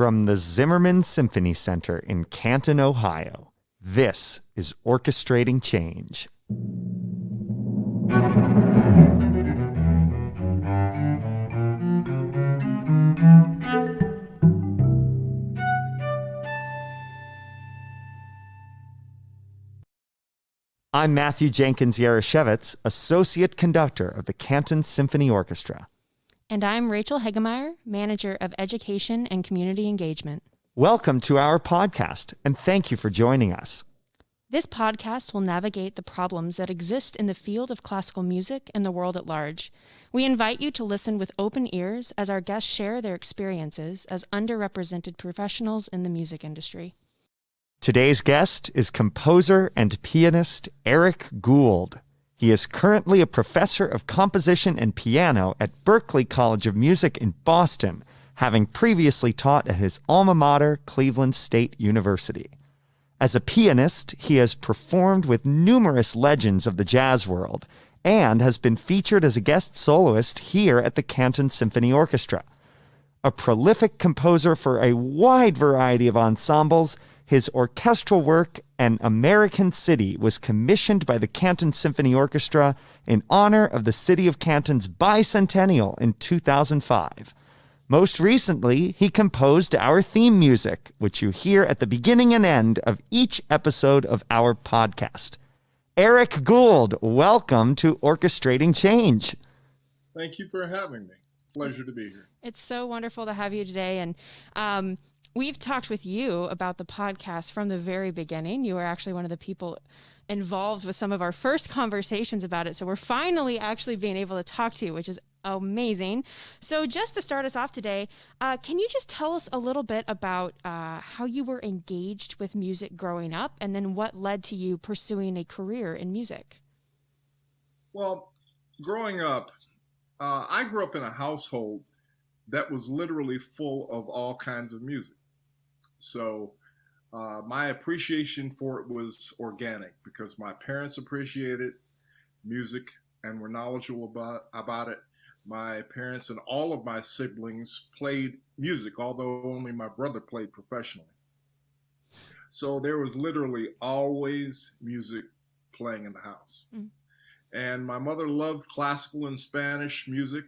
From the Zimmerman Symphony Center in Canton, Ohio, this is Orchestrating Change. I'm Matthew Jenkins Jaroszewicz, Associate Conductor of the Canton Symphony Orchestra. And I'm Rachel Hegemeyer, Manager of Education and Community Engagement. Welcome to our podcast, and thank you for joining us. This podcast will navigate the problems that exist in the field of classical music and the world at large. We invite you to listen with open ears as our guests share their experiences as underrepresented professionals in the music industry. Today's guest is composer and pianist Eric Gould. He is currently a professor of composition and piano at Berklee College of Music in Boston, having previously taught at his alma mater, Cleveland State University. As a pianist, he has performed with numerous legends of the jazz world and has been featured as a guest soloist here at the Canton Symphony Orchestra. A prolific composer for a wide variety of ensembles, his orchestral work, An American City, was commissioned by the Canton Symphony Orchestra in honor of the City of Canton's bicentennial in 2005. Most recently, he composed our theme music, which you hear at the beginning and end of each episode of our podcast. Eric Gould, welcome to Orchestrating Change. Thank you for having me. Pleasure to be here. It's so wonderful to have you today. And um, we've talked with you about the podcast from the very beginning. You were actually one of the people involved with some of our first conversations about it. So we're finally actually being able to talk to you, which is amazing. So, just to start us off today, uh, can you just tell us a little bit about uh, how you were engaged with music growing up and then what led to you pursuing a career in music? Well, growing up, uh, I grew up in a household that was literally full of all kinds of music. So uh, my appreciation for it was organic because my parents appreciated music and were knowledgeable about, about it. My parents and all of my siblings played music, although only my brother played professionally. So there was literally always music playing in the house. Mm. And my mother loved classical and Spanish music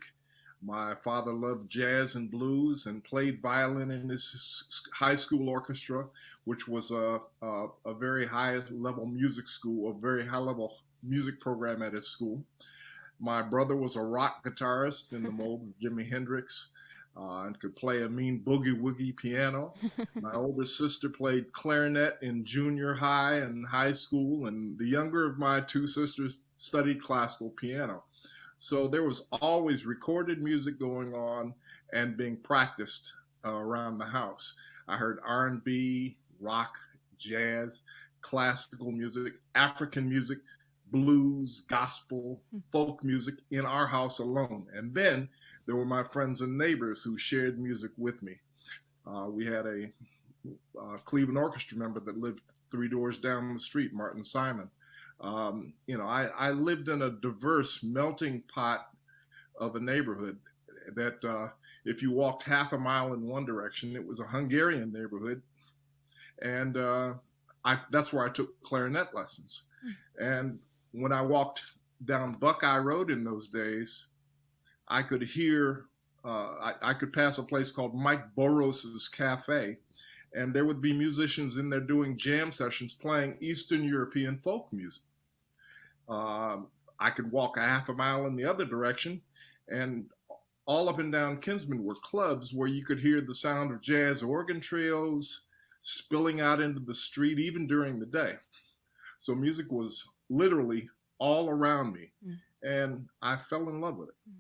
my father loved jazz and blues and played violin in his high school orchestra, which was a, a, a very high level music school, a very high level music program at his school. My brother was a rock guitarist in the mold of Jimi Hendrix uh, and could play a mean boogie woogie piano. My older sister played clarinet in junior high and high school, and the younger of my two sisters studied classical piano. So there was always recorded music going on and being practiced uh, around the house. I heard R&B, rock, jazz, classical music, African music, blues, gospel, hmm. folk music in our house alone. And then there were my friends and neighbors who shared music with me. Uh, we had a uh, Cleveland Orchestra member that lived three doors down the street, Martin Simon. Um, you know, I, I lived in a diverse melting pot of a neighborhood that uh, if you walked half a mile in one direction, it was a Hungarian neighborhood. And uh, I, that's where I took clarinet lessons. Hmm. And when I walked down Buckeye Road in those days, I could hear, uh, I, I, could pass a place called Mike Boros's Cafe, and there would be musicians in there doing jam sessions playing Eastern European folk music. Um, I could walk a half a mile in the other direction, and all up and down Kinsman were clubs where you could hear the sound of jazz organ trios spilling out into the street, even during the day. So music was literally all around me, mm. and I fell in love with it. Mm.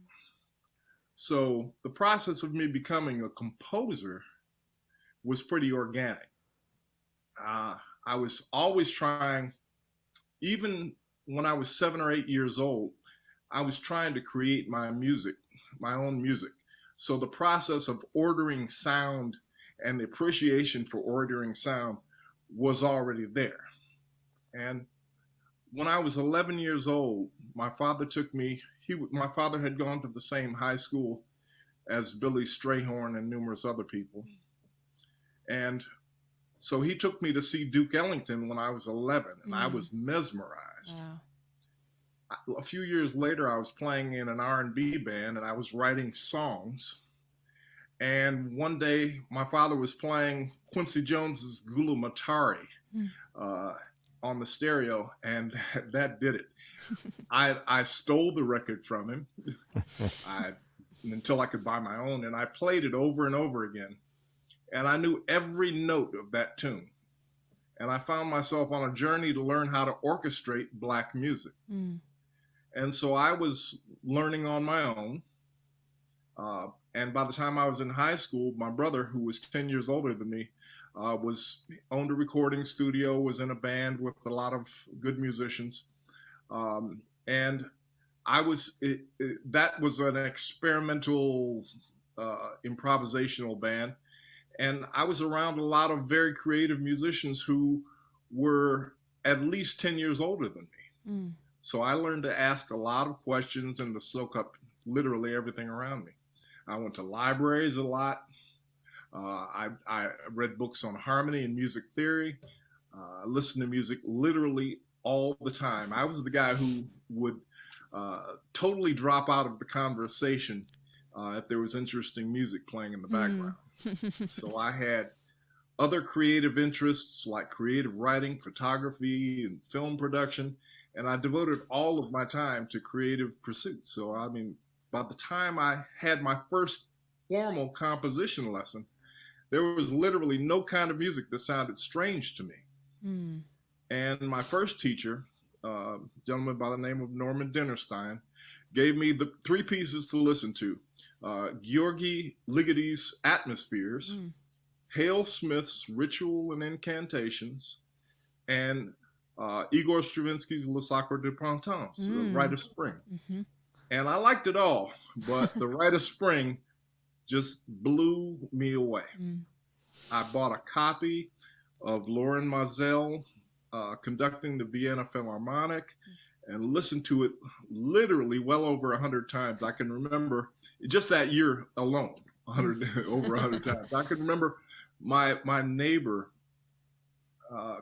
So the process of me becoming a composer was pretty organic. Uh, I was always trying, even when I was seven or eight years old, I was trying to create my music, my own music. So the process of ordering sound and the appreciation for ordering sound was already there. And when I was 11 years old, my father took me, he, my father had gone to the same high school as Billy Strayhorn and numerous other people. And so he took me to see Duke Ellington when I was 11, and I Mm. was mesmerized. Wow. A few years later, I was playing in an R&B band, and I was writing songs. And one day, my father was playing Quincy Jones's Gula Matari Mm. uh, on the stereo, and that did it. I I stole the record from him. I until I could buy my own, and I played it over and over again, and I knew every note of that tune. And I found myself on a journey to learn how to orchestrate black music. Mm. And so I was learning on my own. Uh, and by the time I was in high school, my brother, who was 10 years older than me, uh, was owned a recording studio, was in a band with a lot of good musicians. Um, and I was, it, it, that was an experimental, uh, improvisational band. And I was around a lot of very creative musicians who were at least 10 years older than me. Mm. So I learned to ask a lot of questions and to soak up literally everything around me. I went to libraries a lot. Uh, I, I read books on harmony and music theory. Uh, I listened to music literally all the time. I was the guy who would uh, totally drop out of the conversation uh, if there was interesting music playing in the Mm. background. So I had other creative interests like creative writing, photography, and film production and I devoted all of my time to creative pursuits. So, I mean, by the time I had my first formal composition lesson, there was literally no kind of music that sounded strange to me. Mm. And my first teacher, uh, a gentleman by the name of Norman Dinerstein, gave me the three pieces to listen to uh, György Ligeti's Atmospheres, Mm. Hale Smith's Ritual and Incantations, and uh, Igor Stravinsky's Le Sacre du Printemps, The Mm. Rite of Spring. hmm And I liked it all, but The Rite of Spring just blew me away. Mm. I bought a copy of Lorin Maazel uh, conducting the Vienna Philharmonic and listened to it literally well over a hundred times. I can remember just that year alone, 100 over a hundred times. I can remember my my neighbor uh,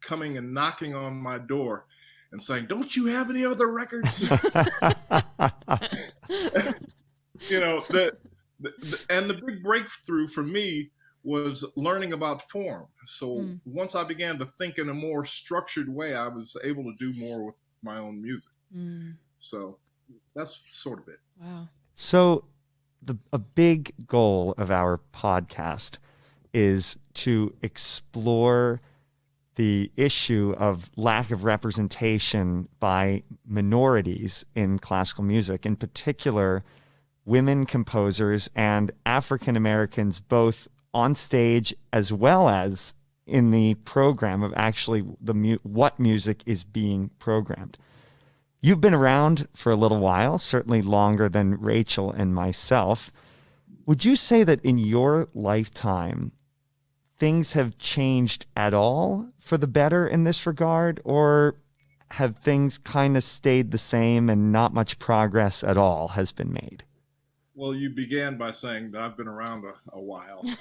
coming and knocking on my door and saying, "Don't you have any other records?" you know the, the, the- and the big breakthrough for me was learning about form so Mm. once i began to think in a more structured way i was able to do more with my own music Mm. so that's sort of it Wow. So, the a big goal of our podcast is to explore the issue of lack of representation by minorities in classical music, in particular, women composers and African Americans, both on stage as well as in the program of actually the mu- what music is being programmed. You've been around for a little while, certainly longer than Rachel and myself. Would you say that in your lifetime, things have changed at all for the better in this regard, or have things kind of stayed the same and not much progress at all has been made? Well you began by saying that i've been around a, a while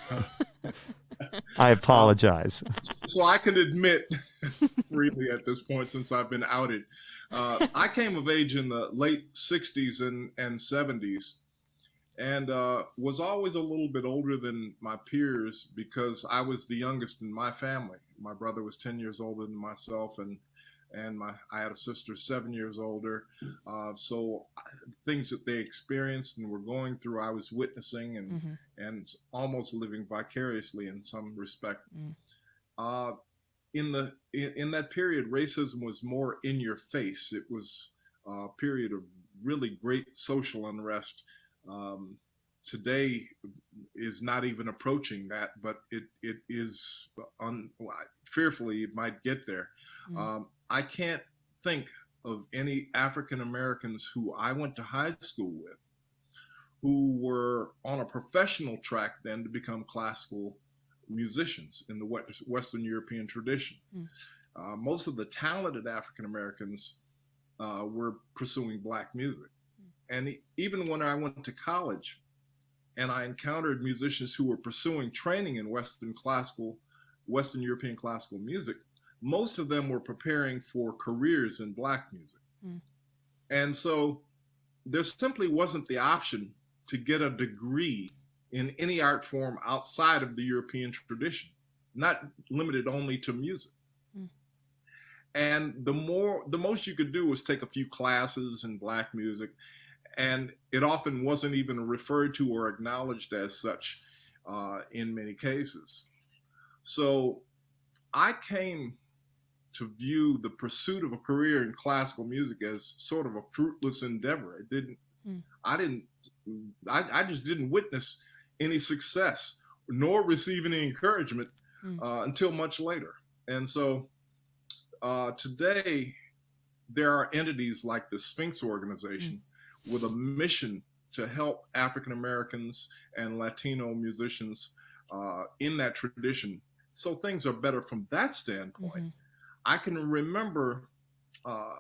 I apologize. so I can admit freely at this point since I've been outed. Uh, I came of age in the late 60s and, and 70s and uh, was always a little bit older than my peers because I was the youngest in my family. My brother was 10 years older than myself and and my I had a sister seven years older. Uh, so things that they experienced and were going through, I was witnessing and hmm and almost living vicariously in some respect. Mm. Uh, in the in, in that period, racism was more in your face. It was a period of really great social unrest. Um, today is not even approaching that, but it it is un, fearfully it might get there. Mm. Um, I can't think of any African Americans who I went to high school with who were on a professional track then to become classical musicians in the Western European tradition. Mm. Uh, most of the talented African Americans uh, were pursuing black music. And e- even when I went to college, and I encountered musicians who were pursuing training in Western classical, Western European classical music. Most of them were preparing for careers in black music. Mm. And so there simply wasn't the option to get a degree in any art form outside of the European tradition, not limited only to music. Mm. And the more, the most you could do was take a few classes in black music, and it often wasn't even referred to or acknowledged as such uh, in many cases. So I came to view the pursuit of a career in classical music as sort of a fruitless endeavor. It didn't, mm. I didn't, I, I, just didn't witness any success nor receive any encouragement mm. uh, until much later. And so uh, today, there are entities like the Sphinx organization mm. with a mission to help African Americans and Latino musicians uh, in that tradition. So things are better from that standpoint. Mm-hmm. I can remember uh,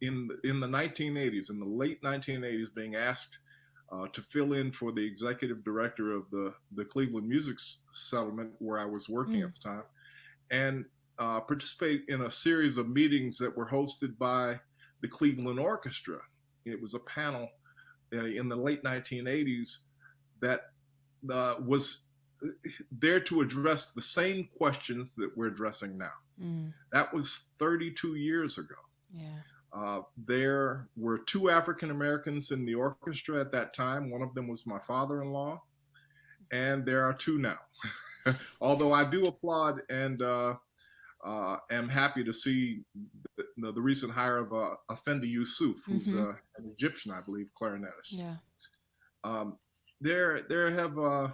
in in the 1980s, in the late 1980s, being asked uh, to fill in for the executive director of the the Cleveland Music Settlement, where I was working mm. at the time, and uh, participate in a series of meetings that were hosted by the Cleveland Orchestra. It was a panel uh, in the late 1980s that uh, was there to address the same questions that we're addressing now. Mm. That was 32 years ago. Yeah. Uh, there were two African Americans in the orchestra at that time. One of them was my father in law, and there are two now. Although I do applaud and uh, uh, am happy to see the, the recent hire of uh, Afendi Yusuf, who's mm-hmm. uh, an Egyptian, I believe, clarinetist. Yeah. Um, there, there have uh,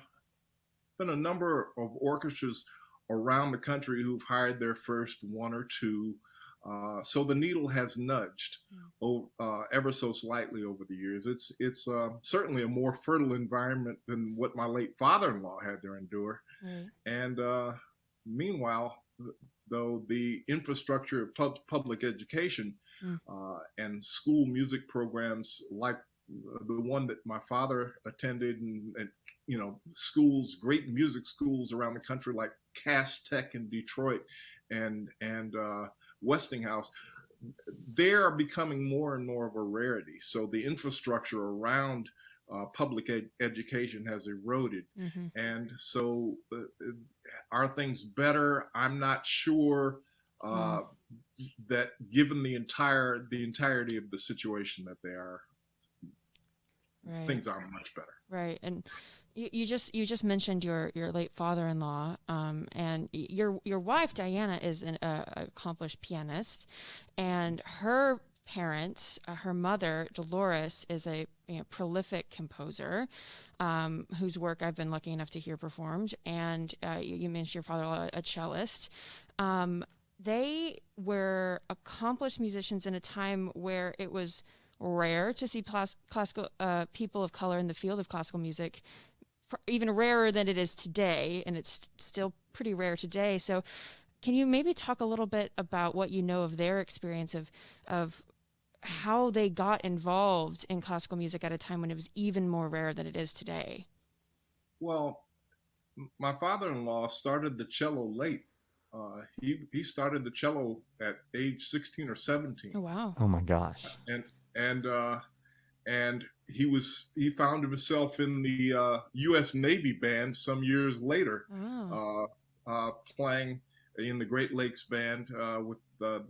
been a number of orchestras around the country who've hired their first one or two. Uh, so the needle has nudged mm. uh, ever so slightly over the years. It's it's uh, certainly a more fertile environment than what my late father-in-law had to endure. Mm. And uh, meanwhile, though the infrastructure of pub- public education mm. and school music programs like the one that my father attended and, and, you know schools great music schools around the country like cass tech in detroit and and uh, westinghouse they're becoming more and more of a rarity so the infrastructure around uh, public ed- education has eroded mm-hmm. and so uh, are things better i'm not sure uh, mm. that given the entire the entirety of the situation that they are right. things are much better. Right. And you, you just you just mentioned your your late father-in-law um, and your your wife Diana is an uh, accomplished pianist and her parents uh, her mother Dolores is a you know, prolific composer um, whose work I've been lucky enough to hear performed and uh, you, you, mentioned your father in law, a cellist um, they were accomplished musicians in a time where it was rare to see plas- classical uh, people of color in the field of classical music, pr- even rarer than it is today, and it's still pretty rare today. So, can you maybe talk a little bit about what you know of their experience of of how they got involved in classical music at a time when it was even more rare than it is today? Well, my father-in-law started the cello late. Uh, he he started the cello at age 16 or 17. Oh wow! Oh my gosh! And and uh, and he was he found himself in the uh, U.S. Navy band some years later, oh. uh, uh, playing in the Great Lakes band uh, with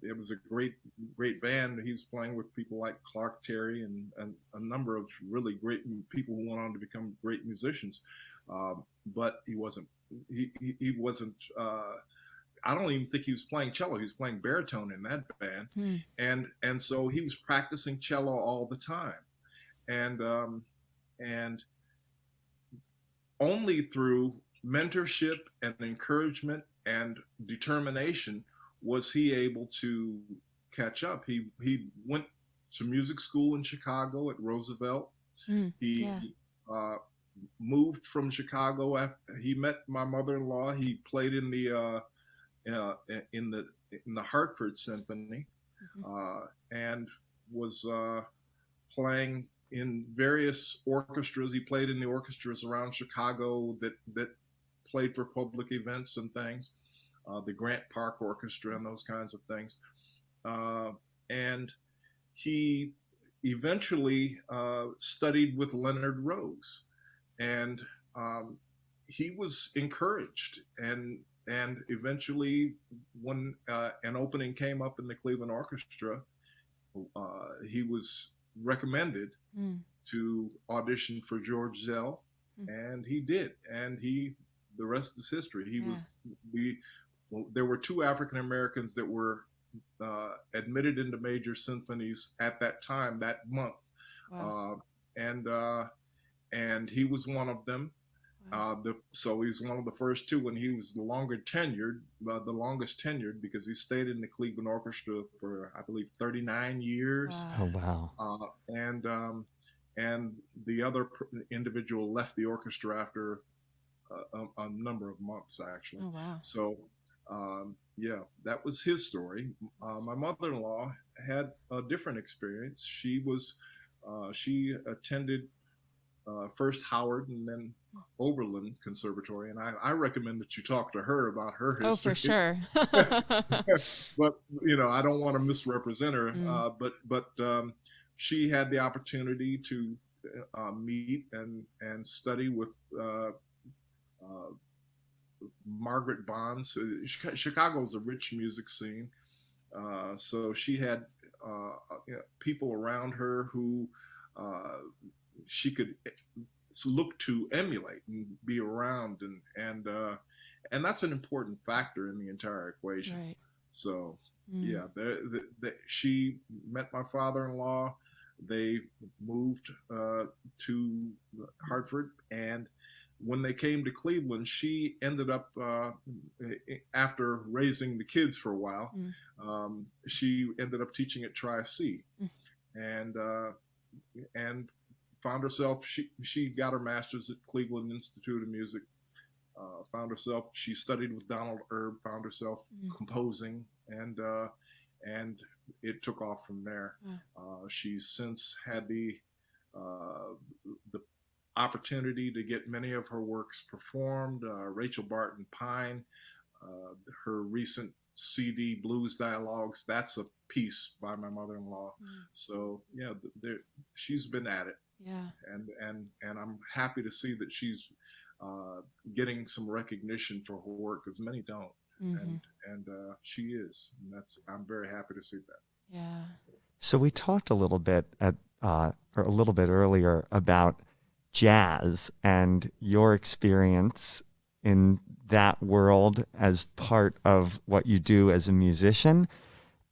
it was a great great band. He was playing with people like Clark Terry and, and a number of really great people who went on to become great musicians. Um, but he wasn't he, he, he wasn't uh, I don't even think he was playing cello. He was playing baritone in that band, hmm. and and so he was practicing cello all the time, and um, and only through mentorship and encouragement and determination was he able to catch up. He he went to music school in Chicago at Roosevelt. Hmm. he yeah. uh, moved from Chicago after he met my mother-in-law. He played in the uh, uh, in the in the Hartford Symphony, mm-hmm. uh, and was uh, playing in various orchestras. He played in the orchestras around Chicago that that played for public events and things, uh, the Grant Park Orchestra and those kinds of things. Uh, and he eventually uh, studied with Leonard Rose, and um, he was encouraged and and eventually when uh, an opening came up in the Cleveland Orchestra, uh, he was recommended mm. to audition for George Szell, mm. and he did, and he the rest is history. He yeah. was we well, there were two African Americans that were uh, admitted into major symphonies at that time that month, wow. uh, and uh, and he was one of them. Uh, the, so he's one of the first two, and he was the longer tenured, uh, the longest tenured because he stayed in the Cleveland Orchestra for I believe 39 years. Wow. Oh wow! Uh, and um, and the other individual left the orchestra after a, a, number of months actually. Oh wow! So um, yeah, that was his story. Uh, my mother-in-law had a different experience. She was uh, she attended uh, first Howard and then Oberlin Conservatory, and I, I, recommend that you talk to her about her history. Oh, for sure. but you know, I don't want to misrepresent her. Mm. Uh, but but um, she had the opportunity to uh, meet and and study with uh, uh, Margaret Bonds. Uh, Chicago is a rich music scene, so she had people around her who she could eh, look to emulate and be around and and uh, and that's an important factor in the entire equation. Right. So mm. yeah, the, the, the, she met my father-in-law. They moved uh, to Hartford, and when they came to Cleveland, she ended up uh, after raising the kids for a while. Mm. Um, she ended up teaching at Tri C, mm. and uh, and found herself she she got her master's at Cleveland Institute of Music. Uh, found herself she studied with Donald Erb. Found herself mm. composing and uh, and it took off from there. Mm. Uh, she's since had the uh, the opportunity to get many of her works performed. Uh, Rachel Barton Pine, uh, her recent CD Blues Dialogues. That's a piece by my mother-in-law. Mm. So yeah, she's been at it. Yeah. And and and I'm happy to see that she's uh, getting some recognition for her work because many don't. Mm-hmm. And and uh, she is. And that's I'm very happy to see that. Yeah. So we talked a little bit at uh, or a little bit earlier about jazz and your experience in that world as part of what you do as a musician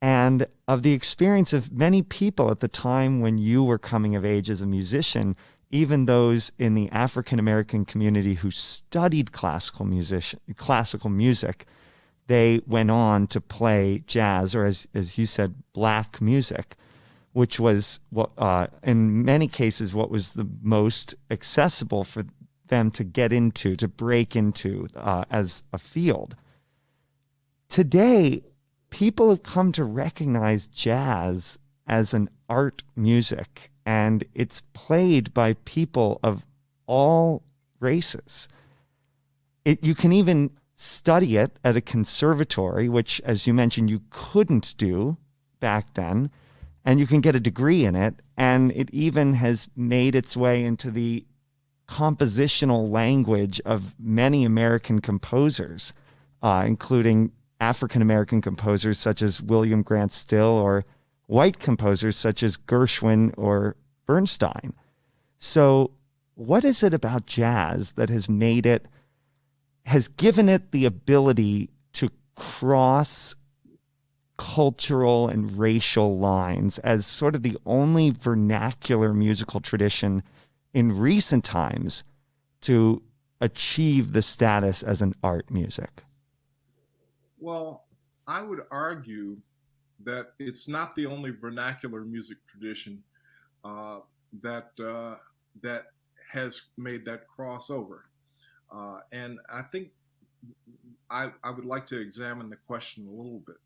and of the experience of many people at the time when you were coming of age as a musician, even those in the African American community who studied classical music, classical music, they went on to play jazz, or as as you said, black music, which was what uh, in many cases what was the most accessible for them to get into, to break into uh, as a field. Today, people have come to recognize jazz as an art music, and it's played by people of all races. It, you can even study it at a conservatory, which, as you mentioned, you couldn't do back then, and you can get a degree in it. And it even has made its way into the compositional language of many American composers, uh, including African American composers such as William Grant Still or white composers such as Gershwin or Bernstein. So, what is it about jazz that has made it, has given it the ability to cross cultural and racial lines as sort of the only vernacular musical tradition in recent times to achieve the status as an art music? Well, I would argue that it's not the only vernacular music tradition uh, that uh, that has made that crossover, uh, and I think I, I would like to examine the question a little bit.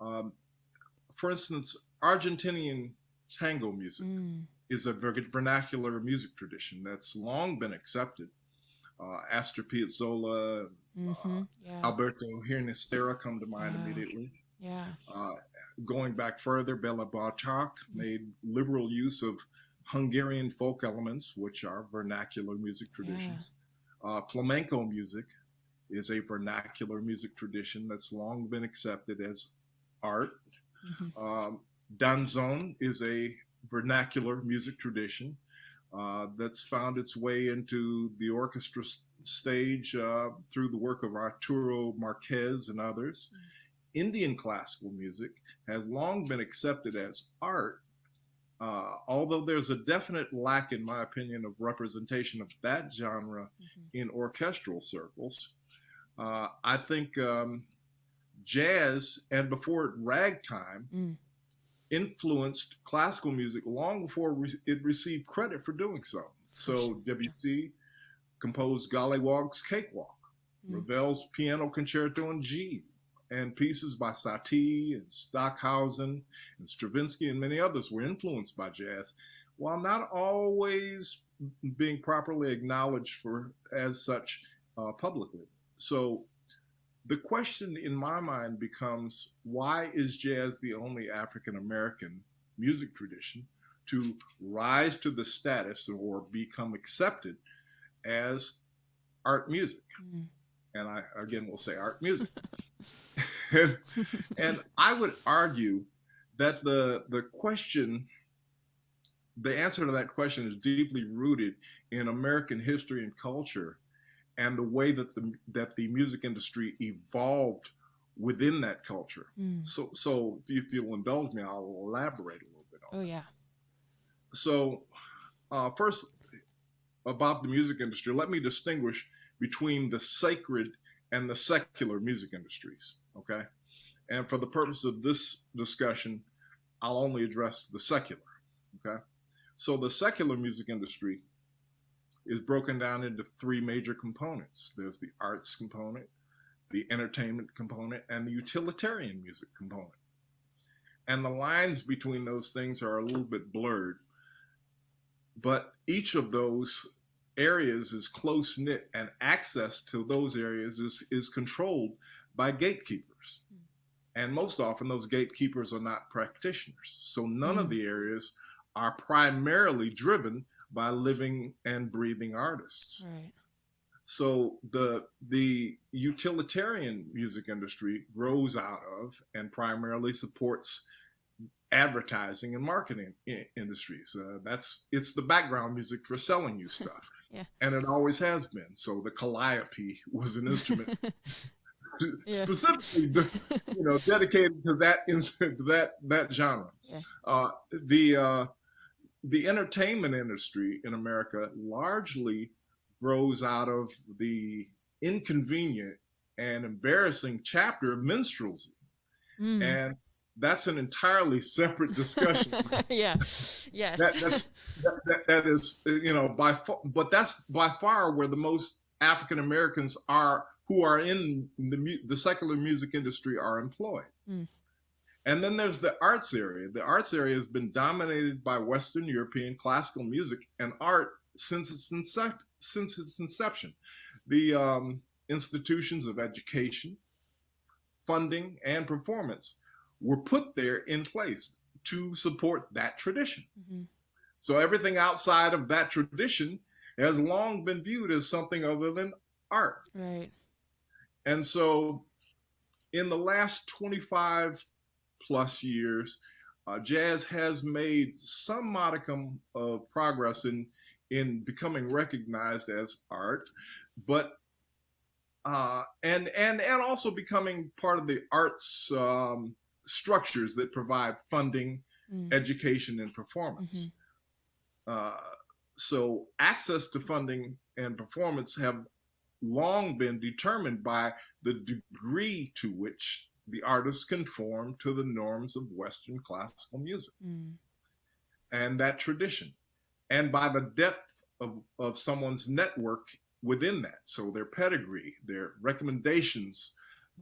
Um, for instance, Argentinian tango music mm. is a vernacular music tradition that's long been accepted. Uh, Astor Piazzolla, mm-hmm. uh, yeah. Alberto Ginastera come to mind yeah. immediately. Yeah. Uh, going back further, Bela Bartok mm-hmm. made liberal use of Hungarian folk elements, which are vernacular music traditions. Yeah. Uh, flamenco music is a vernacular music tradition that's long been accepted as art. Mm-hmm. Um, danzón is a vernacular music tradition uh, that's found its way into the orchestra stage uh, through the work of Arturo Marquez and others. Mm-hmm. Indian classical music has long been accepted as art, uh, although there's a definite lack, in my opinion, of representation of that genre mm-hmm. in orchestral circles. Uh, I think um, jazz and before it ragtime mm. influenced classical music long before re- it received credit for doing so. So Debussy composed Golliwogg's Cakewalk, mm. Ravel's Piano Concerto in G, and pieces by Satie and Stockhausen and Stravinsky and many others were influenced by jazz, while not always being properly acknowledged for as such uh, publicly. So the question in my mind becomes why is jazz the only African American music tradition to rise to the status or become accepted as art music? Mm. And I again will say art music. and, and I would argue that the the question the answer to that question is deeply rooted in American history and culture and the way that the that the music industry evolved within that culture. Mm. So so if you'll indulge me, I'll elaborate a little bit on. Oh that. yeah. So uh, first about the music industry, let me distinguish between the sacred and the secular music industries. Okay, and for the purpose of this discussion, I'll only address the secular. Okay, so the secular music industry is broken down into three major components there's the arts component, the entertainment component, and the utilitarian music component. And the lines between those things are a little bit blurred. But each of those areas is close knit, and access to those areas is, is controlled by gatekeepers. Mm. And most often, those gatekeepers are not practitioners. So none mm. of the areas are primarily driven by living and breathing artists. Right. So the the utilitarian music industry grows out of and primarily supports advertising and marketing industries. Uh, that's it's the background music for selling you stuff, yeah. and it always has been. So the calliope was an instrument specifically, you know, dedicated to that to that that genre. Yeah. Uh, the uh, the entertainment industry in America largely grows out of the inconvenient and embarrassing chapter of minstrelsy. Mm. And that's an entirely separate discussion. yeah. Yes. that, that's, that, that, that is, you know, by far, but that's by far where the most African Americans are who are in the, the secular music industry are employed. Mm. And then there's the arts area. The arts area has been dominated by Western European classical music and art since its, incep- since its inception. The um, institutions of education, funding, and performance were put there in place to support that tradition. Mm-hmm. So everything outside of that tradition has long been viewed as something other than art. Right. And so in the last 25 plus years, uh, jazz has made some modicum of progress in in becoming recognized as art, but uh, and and and also becoming part of the arts um, structures that provide funding, mm. education, and performance. Mm-hmm. Uh, so access to funding and performance have long been determined by the degree to which the artist conform to the norms of Western classical music mm. and that tradition, and by the depth of, of someone's network within that. So their pedigree, their recommendations,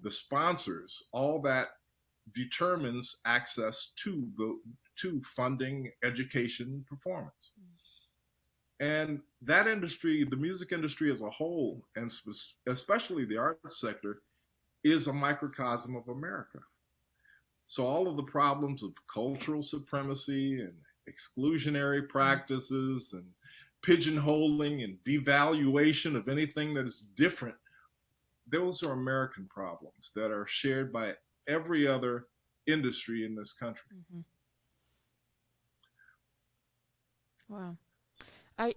the sponsors, all that determines access to the to funding education performance. And that industry, the music industry as a whole, and especially the arts sector, is a microcosm of America. So all of the problems of cultural supremacy and exclusionary practices and pigeonholing and devaluation of anything that is different, those are American problems that are shared by every other industry in this country. Mm-hmm. Wow. I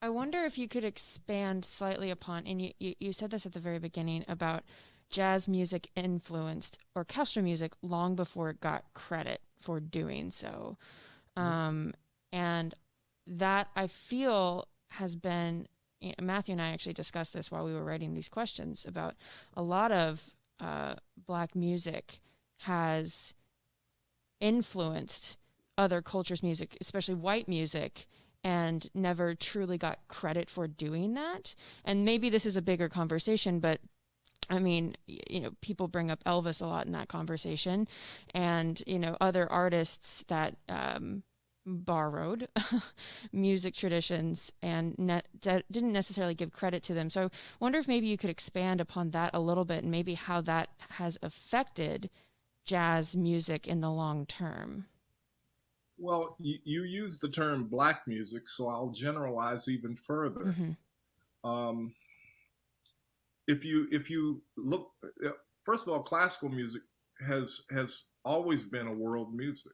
I wonder if you could expand slightly upon and you, you, you said this at the very beginning about jazz music influenced orchestral music long before it got credit for doing so. Mm-hmm. Um, and that I feel has been you know, Matthew and I actually discussed this while we were writing these questions about a lot of uh, black music has influenced other cultures' music, especially white music, and never truly got credit for doing that. And maybe this is a bigger conversation, but I mean, you know, people bring up Elvis a lot in that conversation, and you know, other artists that um, borrowed music traditions and ne- didn't necessarily give credit to them. So I wonder if maybe you could expand upon that a little bit, and maybe how that has affected jazz music in the long term. Well, you, you use the term black music, so I'll generalize even further. Mm-hmm. Um, if you if you look, uh, first of all, classical music has has always been a world music.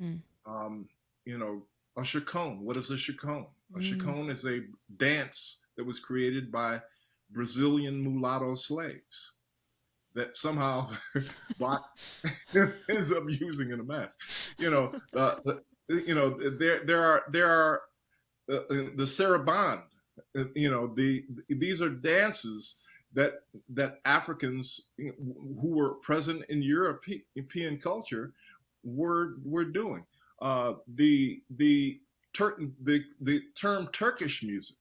Mm. Um, you know, a chaconne. What is a chaconne? A mm. chaconne is a dance that was created by Brazilian mulatto slaves that somehow Bach ends up using in a mass. You know, uh, you know, there there are there are uh, uh the saraband. Uh, you know, the these are dances that that Africans who were present in European culture were were doing. Uh, the the Tur- the the term Turkish music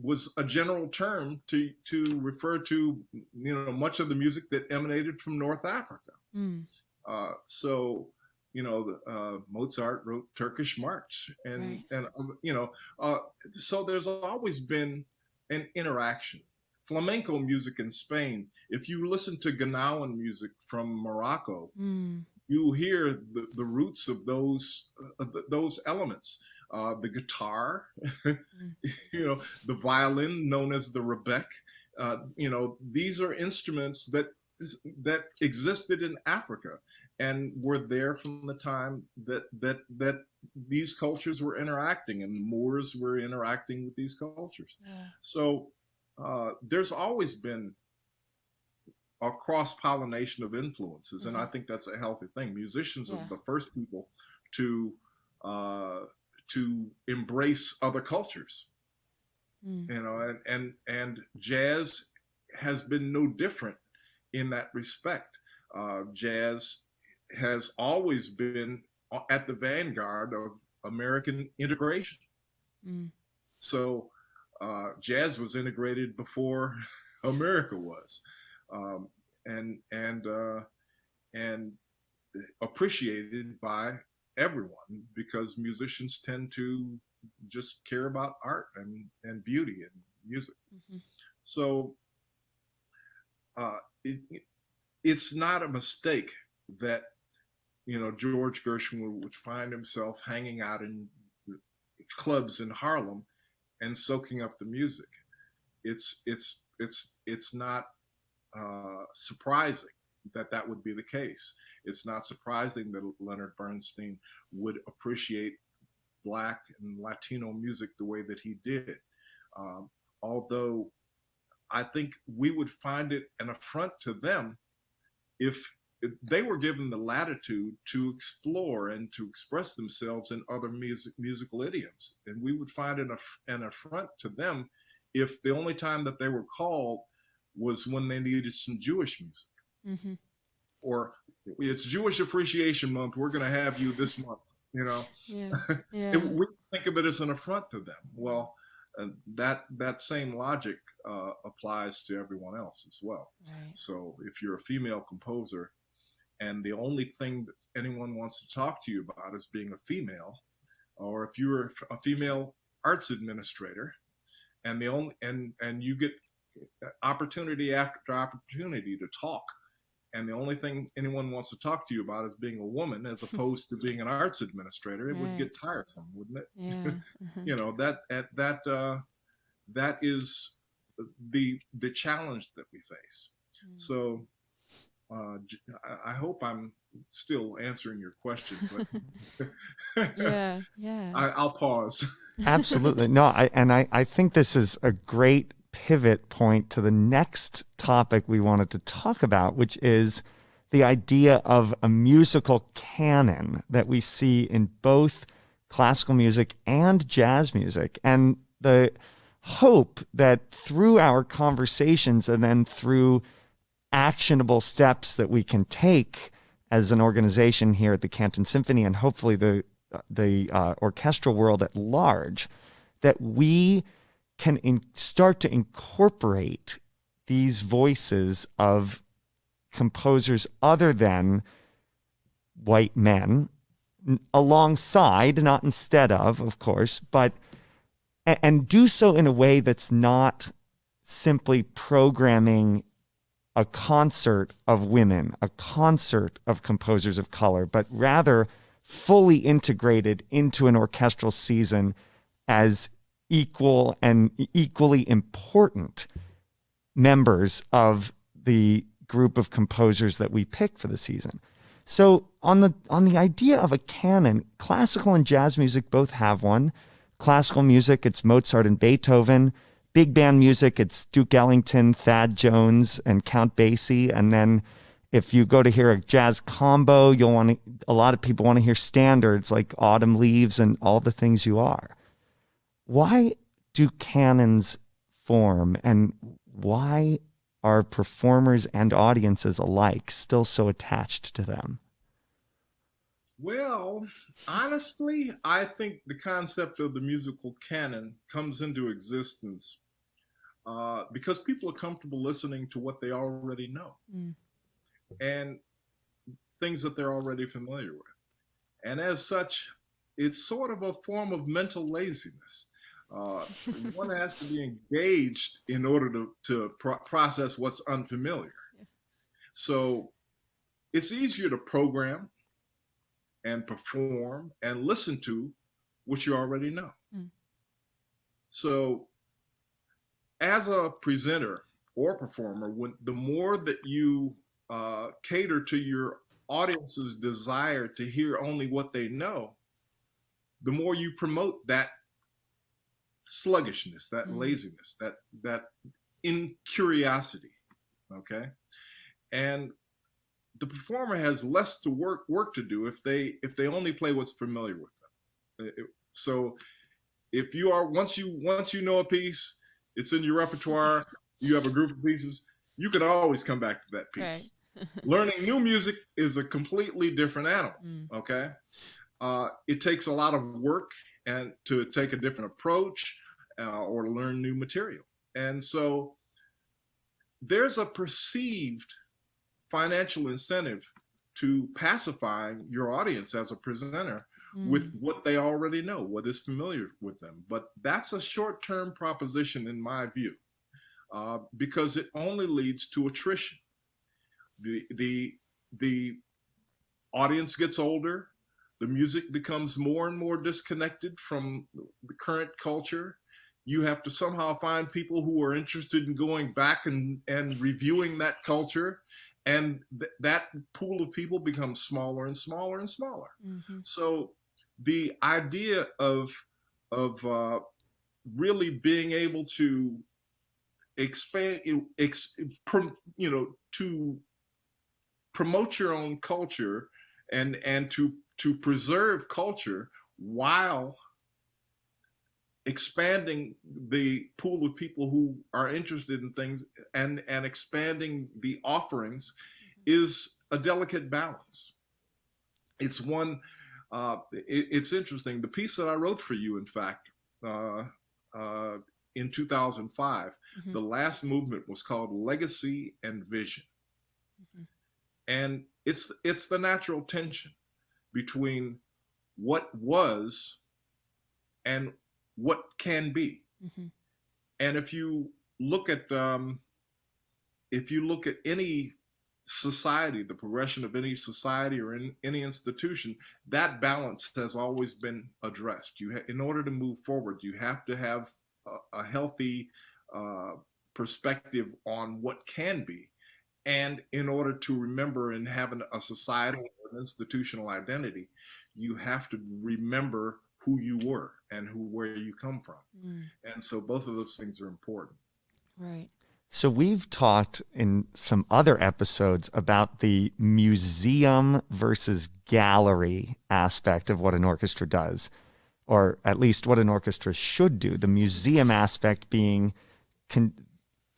was a general term to to refer to you know much of the music that emanated from North Africa. Mm. Uh, so you know uh, Mozart wrote Turkish march, and right. and um, you know uh, so there's always been an interaction. Flamenco music in Spain. If you listen to Ganawan music from Morocco, mm. You hear the, the roots of those uh, those elements uh, the guitar, you know, the violin known as the rebec. Uh, you know, these are instruments that that existed in Africa and were there from the time that that that these cultures were interacting and Moors were interacting with these cultures. Yeah. So uh, there's always been a cross pollination of influences, mm-hmm. and I mm-hmm. think that's a healthy thing. Musicians yeah. are the first people to uh, to embrace other cultures. Mm. You know, and, and and jazz has been no different in that respect. Uh, jazz has always been at the vanguard of American integration. Mm. So, uh, jazz was integrated before America was, um, and and uh, and appreciated by everyone because musicians tend to just care about art and, and beauty and music. Mm-hmm. So uh, it, it's not a mistake that you know George Gershwin would find himself hanging out in clubs in Harlem and soaking up the music. It's it's it's it's not uh, surprising that that would be the case. It's not surprising that Leonard Bernstein would appreciate Black and Latino music the way that he did. Um, although I think we would find it an affront to them if they were given the latitude to explore and to express themselves in other music, musical idioms. And we would find it an affront to them if the only time that they were called was when they needed some Jewish music. Mm-hmm. Or it's Jewish Appreciation Month. We're going to have you this month. You know, yeah. Yeah. we think of it as an affront to them. Well, uh, that that same logic uh, applies to everyone else as well. Right. So if you're a female composer and the only thing that anyone wants to talk to you about is being a female, or if you're a female arts administrator, and the only and and you get opportunity after opportunity to talk and the only thing anyone wants to talk to you about is being a woman as opposed to being an arts administrator it right. would get tiresome wouldn't it yeah. mm-hmm. you know that at that uh, that is the the challenge that we face mm. so uh, I hope I'm still answering your question, but yeah, yeah. I, will pause. Absolutely, no. I and I I think this is a great pivot point to the next topic we wanted to talk about, which is the idea of a musical canon that we see in both classical music and jazz music. And the hope that through our conversations and then through actionable steps that we can take as an organization here at the Canton Symphony and hopefully the the uh, orchestral world at large, that we can in, start to incorporate these voices of composers other than white men alongside, not instead of, of course, but and do so in a way that's not simply programming a concert of women, a concert of composers of color, but rather fully integrated into an orchestral season as equal and equally important members of the group of composers that we pick for the season. So on the on the idea of a canon, classical and jazz music both have one. Classical music, it's Mozart and Beethoven. Big band music, it's Duke Ellington, Thad Jones, and Count Basie. And then if you go to hear a jazz combo, you'll want to, a lot of people want to hear standards like Autumn Leaves and All the Things You Are why do canons form and why are performers and audiences alike still so attached to them? Well, honestly, I think the concept of the musical canon comes into existence uh, because people are comfortable listening to what they already know mm. and things that they're already familiar with. And as such, it's sort of a form of mental laziness. Uh, one has to be engaged in order to, to pro- process what's unfamiliar. Yeah. So it's easier to program and perform and listen to what you already know. Mm. So as a presenter or performer, when the more that you uh, cater to your audience's desire to hear only what they know, the more you promote that sluggishness, that mm-hmm. laziness, that that incuriosity. Okay, and the performer has less to work work to do if they if they only play what's familiar with them. So if you are once you once you know a piece, it's in your repertoire. You have a group of pieces. You can always come back to that piece. Right. Learning new music is a completely different animal. Mm. Okay, uh, it takes a lot of work and to take a different approach uh, or learn new material. And so there's a perceived financial incentive to pacify your audience as a presenter mm. with what they already know, what is familiar with them. But that's a short term proposition, in my view, uh, because it only leads to attrition. The, the, the audience gets older, the music becomes more and more disconnected from the current culture. You have to somehow find people who are interested in going back and, and reviewing that culture. And th- that pool of people becomes smaller and smaller and smaller. Mm-hmm. So the idea of, of uh, really being able to expand, ex, you know, to promote your own culture and and to to preserve culture while expanding the pool of people who are interested in things and and expanding the offerings is a delicate balance it's one uh, it, it's interesting the piece that i wrote for you in fact uh, uh, in 2005 mm-hmm. the last movement was called legacy and vision mm-hmm. and it's it's the natural tension between what was and what can be. Mm-hmm. And if you look at um, if you look at any society, the progression of any society or in any institution, that balance has always been addressed. You, ha- in order to move forward, you have to have a, a healthy uh, perspective on what can be, and in order to remember and have an, a societal or institutional identity, you have to remember who you were and who where you come from. Mm. And so both of those things are important. Right. So we've talked in some other episodes about the museum versus gallery aspect of what an orchestra does, or at least what an orchestra should do. The museum aspect being con-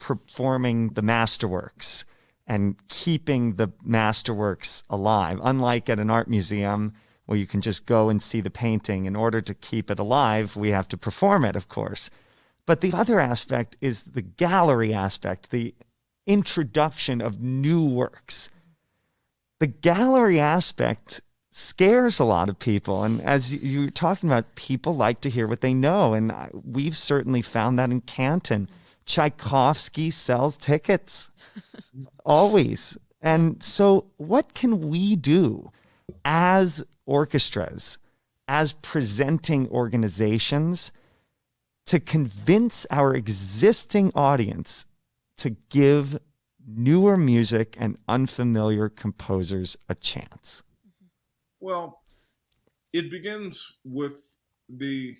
performing the masterworks and keeping the masterworks alive. Unlike at an art museum where you can just go and see the painting, in order to keep it alive, we have to perform it, of course. But the other aspect is the gallery aspect, the introduction of new works. The gallery aspect scares a lot of people. And as you are talking about, people like to hear what they know. And we've certainly found that in Canton. Tchaikovsky sells tickets always. And so, what can we do as orchestras, as presenting organizations? to convince our existing audience to give newer music and unfamiliar composers a chance? Well, it begins with the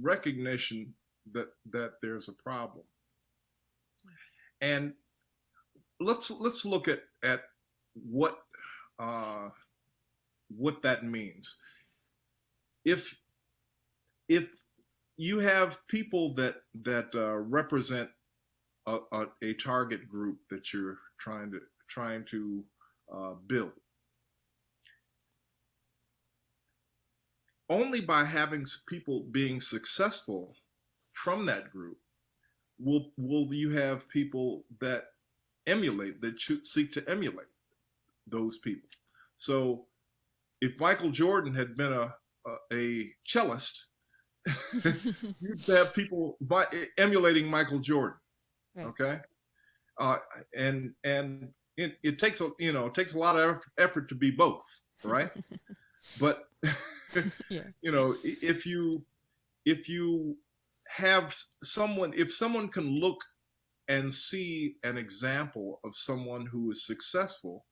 recognition that that there's a problem. And let's let's look at at what uh, what that means. If if you have people that that uh, represent a, a, a, target group that you're trying to trying to uh, build. Only by having people being successful from that group will will you have people that emulate that seek to emulate those people. So if Michael Jordan had been a a, a cellist you'd have people by, emulating Michael Jordan. Right. Okay, uh, and and it, it, takes a you know it takes a lot of effort to be both, right? but yeah. you know if you if you have someone if someone can look and see an example of someone who is successful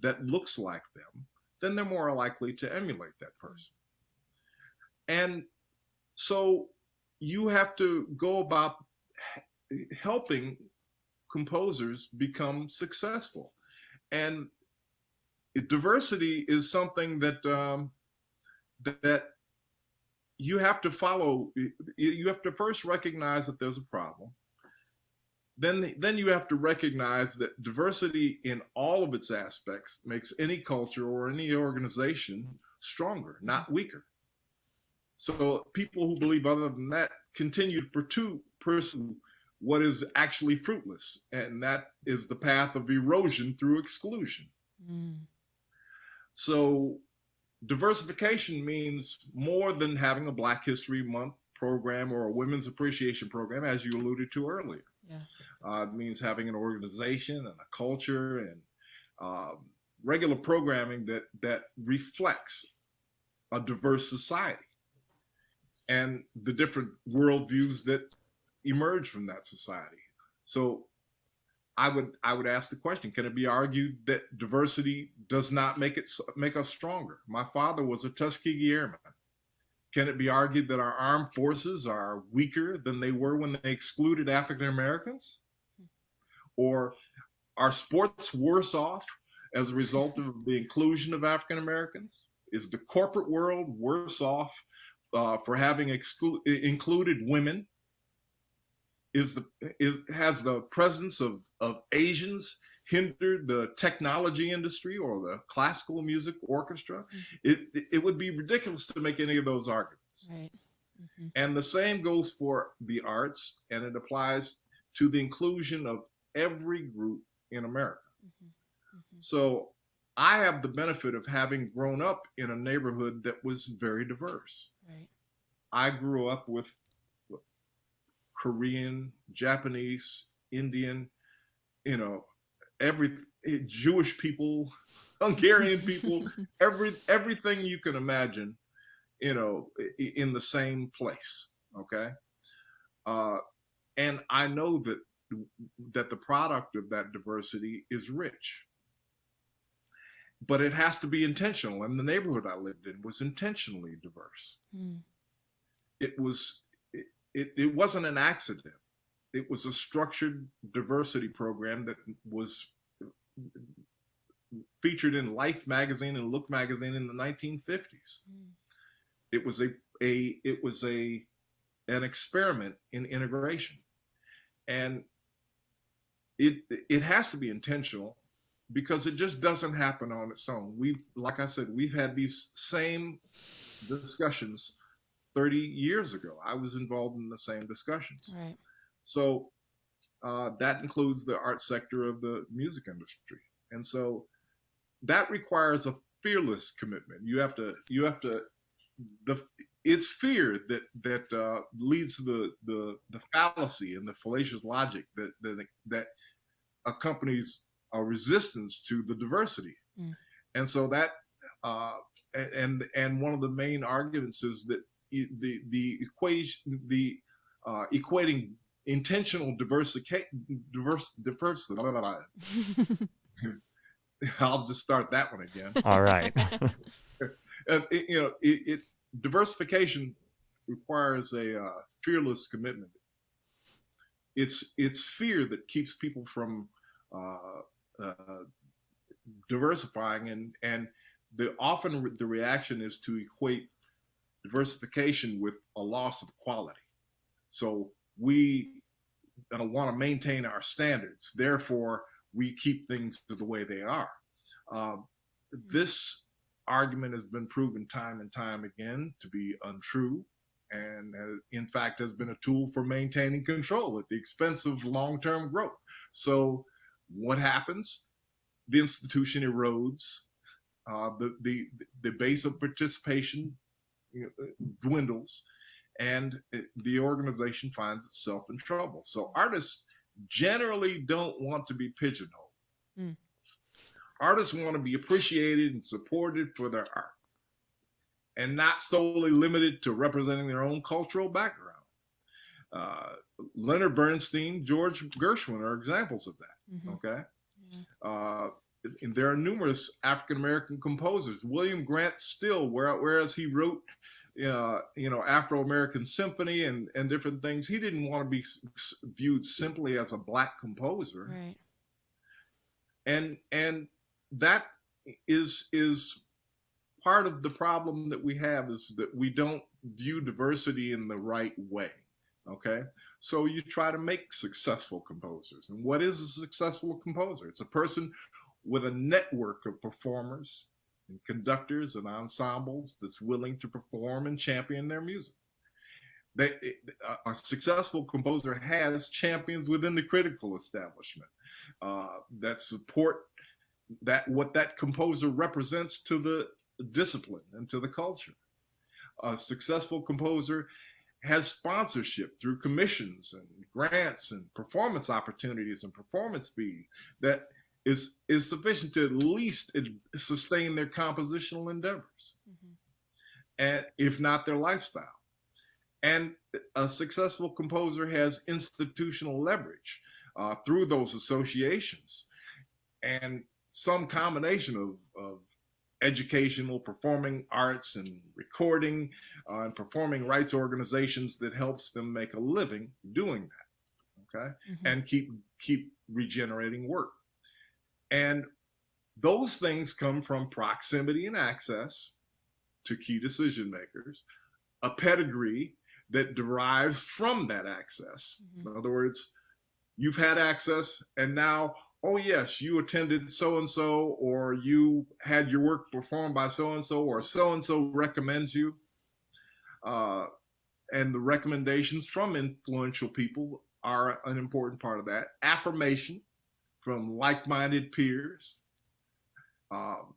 that looks like them, then they're more likely to emulate that person. And so you have to go about helping composers become successful. And diversity is something that um, that you have to follow. You have to first recognize that there's a problem. Then, then you have to recognize that diversity in all of its aspects makes any culture or any organization stronger, not weaker. So people who believe other than that continue to pursue what is actually fruitless, and that is the path of erosion through exclusion. Mm. So diversification means more than having a Black History Month program or a Women's Appreciation program, as you alluded to earlier. Yeah. Uh, it means having an organization and a culture and uh, regular programming that that reflects a diverse society and the different worldviews that emerge from that society. So I would I would ask the question: Can it be argued that diversity does not make it make us stronger? My father was a Tuskegee Airman. Can it be argued that our armed forces are weaker than they were when they excluded African Americans? Or are sports worse off as a result of the inclusion of African Americans? Is the corporate world worse off uh, for having exclu- included women is the is has the presence of of Asians hindered the technology industry or the classical music orchestra mm-hmm. it it would be ridiculous to make any of those arguments right mm-hmm. and the same goes for the arts and it applies to the inclusion of every group in america mm-hmm. mm-hmm. so I have the benefit of having grown up in a neighborhood that was very diverse. Right. I grew up with Korean, Japanese, Indian, you know, every Jewish people, Hungarian people, every everything you can imagine, you know, in the same place. Okay, uh, and I know that that the product of that diversity is rich but it has to be intentional and the neighborhood i lived in was intentionally diverse mm. it was it, it, wasn't an accident it was a structured diversity program that was featured in life magazine and look magazine in the 1950s mm. it was a a it was a an experiment in integration and it it has to be intentional because it just doesn't happen on its own. We've, like I said, we've had these same discussions 30 years ago. I was involved in the same discussions. Right. So uh, that includes the art sector of the music industry, and so that requires a fearless commitment. You have to, you have to, the it's fear that that uh, leads to the, the the fallacy and the fallacious logic that that that accompanies a resistance to the diversity. Mm. And so that uh, and and one of the main arguments is that the the equation the uh, equating intentional diversification diverse diversity. I'll just start that one again. All right. and it, you know, it, it, diversification requires a uh, fearless commitment. It's it's fear that keeps people from uh, uh, diversifying and and the often the reaction is to equate diversification with a loss of quality so we want to maintain our standards therefore we keep things the way they are um, this argument has been proven time and time again to be untrue and uh, in fact has been a tool for maintaining control at the expense of long-term growth so what happens? The institution erodes. Uh, the, the the base of participation you know, dwindles, and it, the organization finds itself in trouble. So artists generally don't want to be pigeonholed. Mm. Artists want to be appreciated and supported for their art, and not solely limited to representing their own cultural background. Uh, Leonard Bernstein, George Gershwin are examples of that. Mm-hmm. Okay. Uh, and there are numerous African American composers. William Grant Still, whereas he wrote, uh, you know, Afro American Symphony and and different things, he didn't want to be viewed simply as a black composer. Right. And and that is is part of the problem that we have is that we don't view diversity in the right way. Okay. So you try to make successful composers. And what is a successful composer? It's a person with a network of performers and conductors and ensembles that's willing to perform and champion their music. They, a successful composer has champions within the critical establishment uh, that support that what that composer represents to the discipline and to the culture. A successful composer has sponsorship through commissions and grants and performance opportunities and performance fees that is is sufficient to at least sustain their compositional endeavors. Mm-hmm. and if not their lifestyle. And a successful composer has institutional leverage uh, through those associations. And some combination of, of educational performing arts and recording uh, and performing rights organizations that helps them make a living doing that okay? Mm-hmm. and keep keep regenerating work and those things come from proximity and access to key decision makers a pedigree that derives from that access. Mm-hmm. in other words you've had access and now oh yes you attended so and so or you had your work performed by so and so or so and so recommends you. Uh, and the recommendations from influential people are an important part of that. Affirmation from like-minded peers um,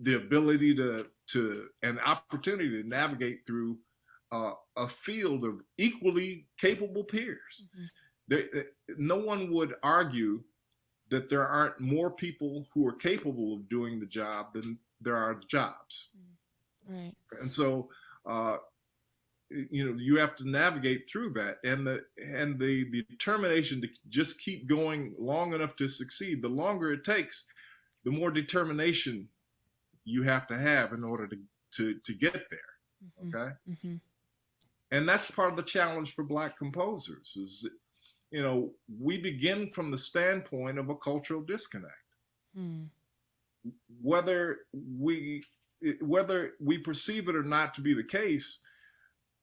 the ability to to an opportunity to navigate through uh, a field of equally capable peers. Mm-hmm. There, eh, no one would argue that there aren't more people who are capable of doing the job than there are jobs. Right. And so, uh, you know, you have to navigate through that, and the and the, the determination to just keep going long enough to succeed. The longer it takes, the more determination you have to have in order to to to get there. Mm-hmm. Okay. Mm-hmm. And that's part of the challenge for Black composers is that, you know, we begin from the standpoint of a cultural disconnect. Mm. Whether we whether we perceive it or not to be the case,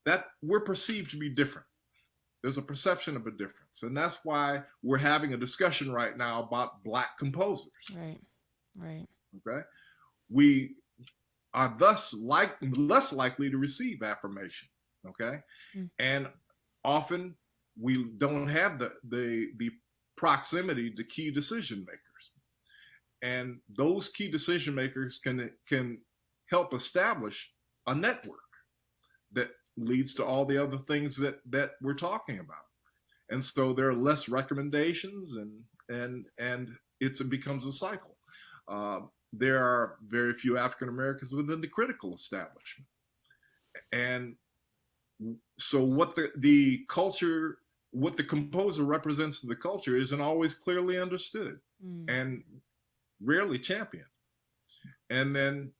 that we're perceived to be different. There's a perception of a difference. And that's why we're having a discussion right now about black composers. Right. Right. Okay. We are thus like less likely to receive affirmation. Okay. Mm. And often we don't have the the the proximity to key decision makers. And those key decision makers can can help establish a network that leads to all the other things that that we're talking about. And so there are less recommendations and and and it's, it becomes a cycle. Uh, there are very few African Americans within the critical establishment. And so what the, the culture what the composer represents to the culture isn't always clearly understood mm. and rarely championed. And then,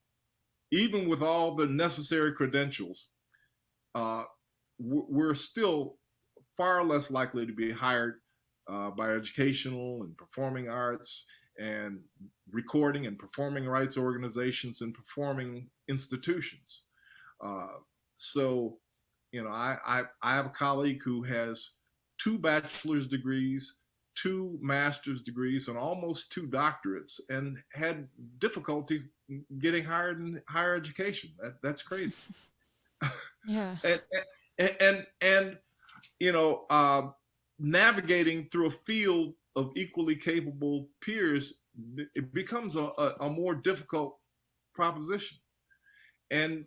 even with all the necessary credentials, uh, we're still far less likely to be hired uh, by educational and performing arts and recording and performing rights organizations and performing institutions. Uh, so, you know, I, I, I have a colleague who has two bachelor's degrees, two master's degrees, and almost two doctorates, and had difficulty getting hired in higher education. That, that's crazy. Yeah. and, and, and, and, you know, uh, navigating through a field of equally capable peers, it becomes a, a, a more difficult proposition. And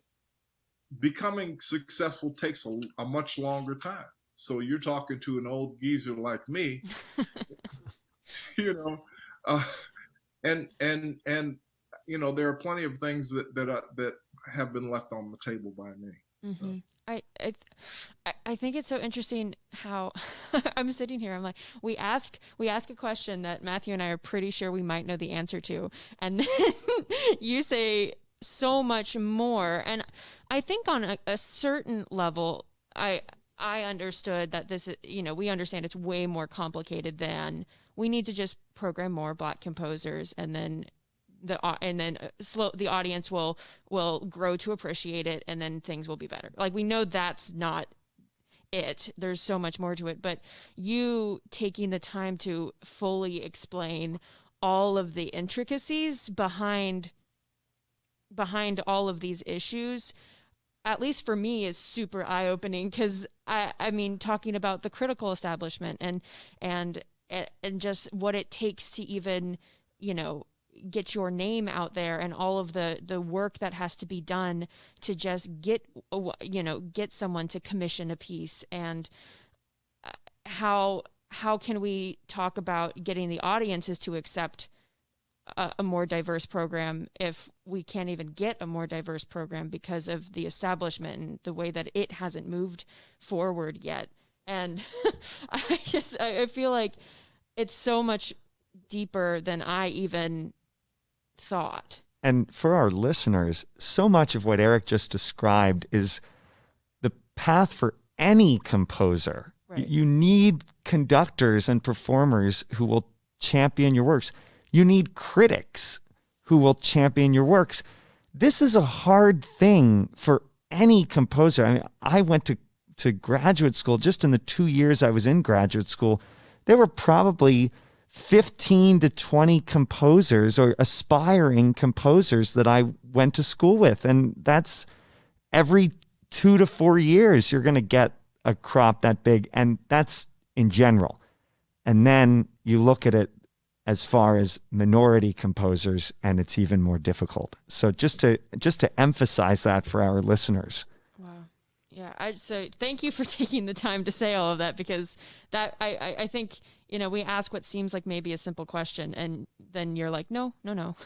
becoming successful takes a, a much longer time. So you're talking to an old geezer like me, you know, uh, and and and you know there are plenty of things that that uh, that have been left on the table by me. Mm-hmm. So. I, I I think it's so interesting how I'm sitting here. I'm like, we ask we ask a question that Matthew and I are pretty sure we might know the answer to, and then you say so much more. And I think on a, a certain level, I I understood that this, you know, we understand it's way more complicated than we need to just program more black composers and then the and then uh, slow the audience will will grow to appreciate it and then things will be better. Like we know that's not it. There's so much more to it, but you taking the time to fully explain all of the intricacies behind behind all of these issues at least for me is super eye opening because I, I mean talking about the critical establishment and and and just what it takes to even you know get your name out there and all of the the work that has to be done to just get you know get someone to commission a piece and uh, how how can we talk about getting the audiences to accept a, a, more diverse program if we can't even get a more diverse program because of the establishment and the way that it hasn't moved forward yet. And I just I feel like it's so much deeper than I even thought. And for our listeners, so much of what Eric just described is the path for any composer. Right. You need conductors and performers who will champion your works. You need critics who will champion your works. This is a hard thing for any composer. I mean, I went to, to graduate school just in the two years I was in graduate school. There were probably 15 to 20 composers or aspiring composers that I went to school with. And that's every two to four years, you're going to get a crop that big. And that's in general. And then you look at it as far as minority composers and it's even more difficult. So just to just to emphasize that for our listeners. Wow. Yeah, I so thank you for taking the time to say all of that because that I, I, I think you know we ask what seems like maybe a simple question and then you're like no no no.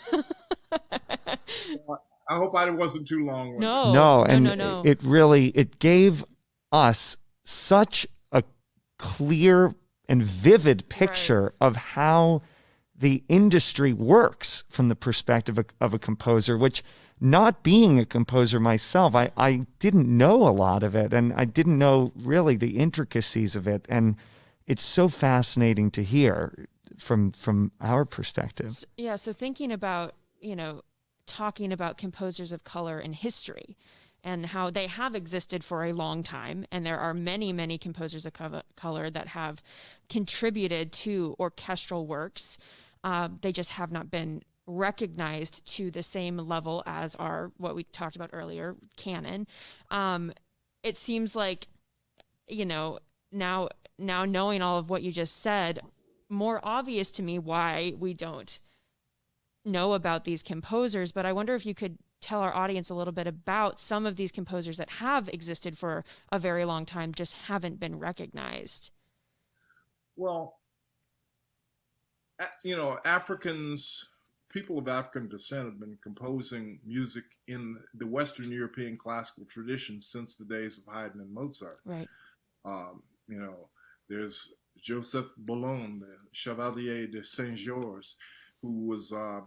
I hope I wasn't too long. No, no, and no, no, it really it gave us such a clear and vivid picture right. of how the industry works from the perspective of, of, a composer, which not being a composer myself, I, I didn't know a lot of it and I didn't know really the intricacies of it. And it's so fascinating to hear from from our perspective. Yeah. So thinking about, you know, talking about composers of color in history and how they have existed for a long time. And there are many, many composers of color that have contributed to orchestral works uh, they just have not been recognized to the same level as our what we talked about earlier canon. Um, it seems like, you know, now now knowing all of what you just said, more obvious to me why we don't know about these composers. But I wonder if you could tell our audience a little bit about some of these composers that have existed for a very long time, just haven't been recognized. Well, you know, Africans, people of African descent have been composing music in the Western European classical tradition since the days of Haydn and Mozart. Right. Um, you know, there's Joseph Boulogne, the Chevalier de Saint Georges, who was uh,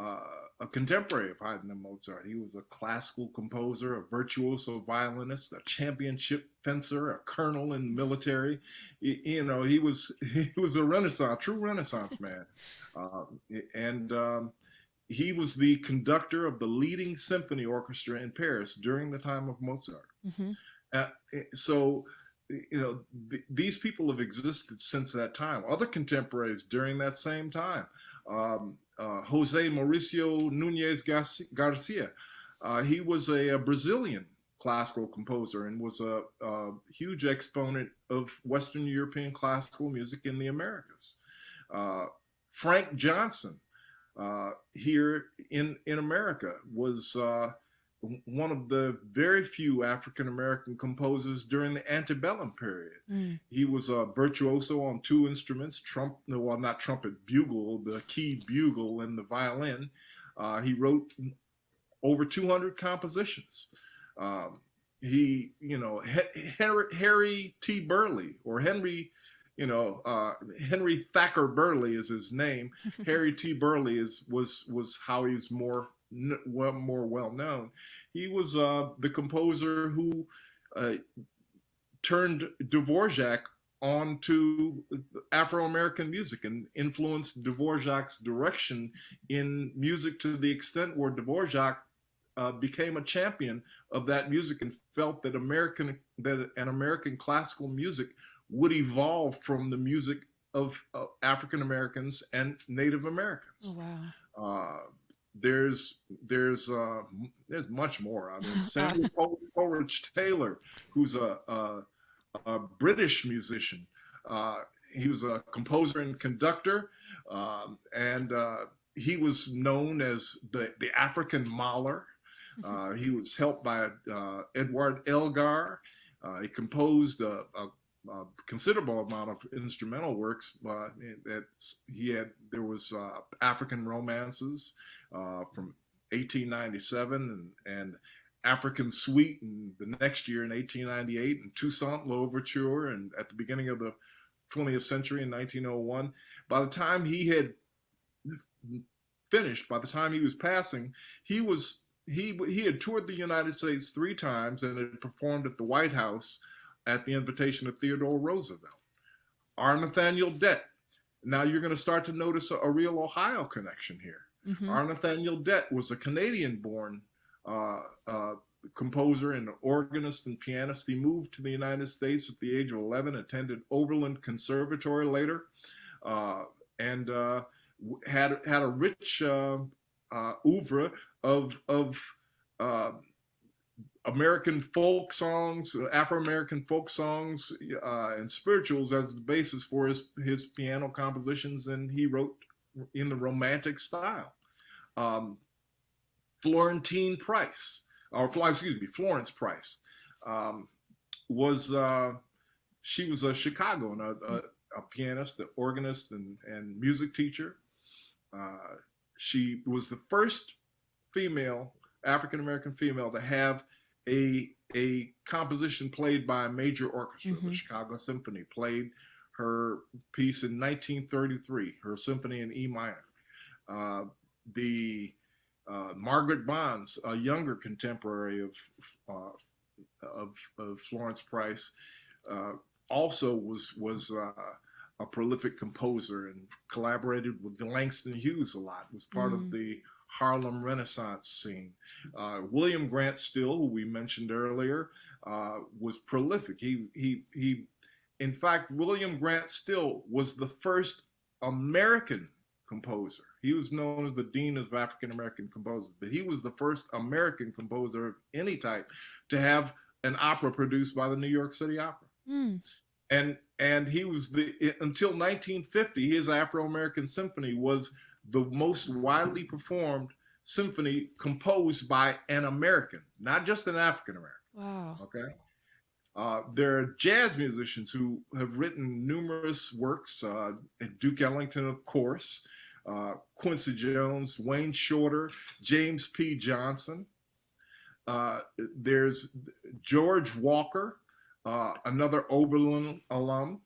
uh, a contemporary of Haydn and Mozart. He was a classical composer, a virtuoso violinist, a championship fencer, a colonel in the military. He, you know, he was he was a Renaissance, true Renaissance man, um, and um, he was the conductor of the leading symphony orchestra in Paris during the time of Mozart. Mm-hmm. Uh, so you know, th- these people have existed since that time. Other contemporaries during that same time. Um, uh, Jose Mauricio Nunes Garcia. Uh, he was a, a, Brazilian classical composer and was a, a, huge exponent of Western European classical music in the Americas. Uh, Frank Johnson, uh, here in, in America, was uh, one of the very few African American composers during the antebellum period. Mm. He was a virtuoso on two instruments, trump, well, not trumpet, bugle, the key bugle and the violin. Uh, he wrote over 200 compositions. Um, he, you know, Henry, Harry T. Burleigh or Henry, you know, uh, Henry Thacker Burleigh is his name. Harry T. Burleigh is was was how he's more well, more well known. He was uh, the composer who uh, turned Dvorak onto Afro American music and influenced Dvorak's direction in music to the extent where Dvorak uh, became a champion of that music and felt that American that an American classical music would evolve from the music of uh, African Americans and Native Americans. Oh, wow. There's there's uh, there's much more. I mean, Samuel Coleridge Taylor, who's a, a, a British musician. Uh, he was a composer and conductor, um, and uh, he was known as the the African Mahler. Mm-hmm. Uh, he was helped by uh, Edward Elgar. Uh, he composed a, a a considerable amount of instrumental works uh, that he had. There was uh, African romances uh, from 1897 and, and African Suite and the next year in 1898 and Toussaint L'Ouverture and at the beginning of the 20th century in 1901. By the time he had finished, by the time he was passing, he was he he had toured the United States three times and had performed at the White House at the invitation of Theodore Roosevelt. R. Nathaniel Dett. Now you're going to start to notice a, a real Ohio connection here. Mm-hmm. R. Nathaniel Dett was a Canadian born uh, uh, composer and organist and pianist. He moved to the United States at the age of 11, attended Oberlin Conservatory later, uh, and uh, had had a rich uh, uh, oeuvre of of American folk songs, Afro American folk songs, uh, and spirituals as the basis for his his piano compositions, and he wrote in the Romantic style. Um, Florentine Price, or excuse me, Florence Price, um, was uh, she was a Chicagoan, a, a, a, pianist, an organist, and, and music teacher. Uh, she was the first female, African American female, to have a a composition played by a major orchestra. Mm-hmm. The Chicago Symphony played her piece in 1933, her symphony in E minor. Uh, the uh, Margaret Bonds, a younger contemporary of uh, of, of, Florence Price, uh, also was was uh, a prolific composer and collaborated with Langston Hughes a lot. Was part mm. of the Harlem Renaissance scene. Uh, William Grant Still, who we mentioned earlier, was prolific. He he he. In fact, William Grant Still was the first American composer. He was known as the Dean of African American composers, but he was the first American composer of any type to have an opera produced by the New York City Opera. Mm. And and he was the until 1950 his Afro American Symphony was the most widely performed symphony composed by an American, not just an African American. Wow. Okay. Uh, there are jazz musicians who have written numerous works. Uh, Duke Ellington, of course, uh, Quincy Jones, Wayne Shorter, James P. Johnson. Uh, there's George Walker, uh, another Oberlin alum,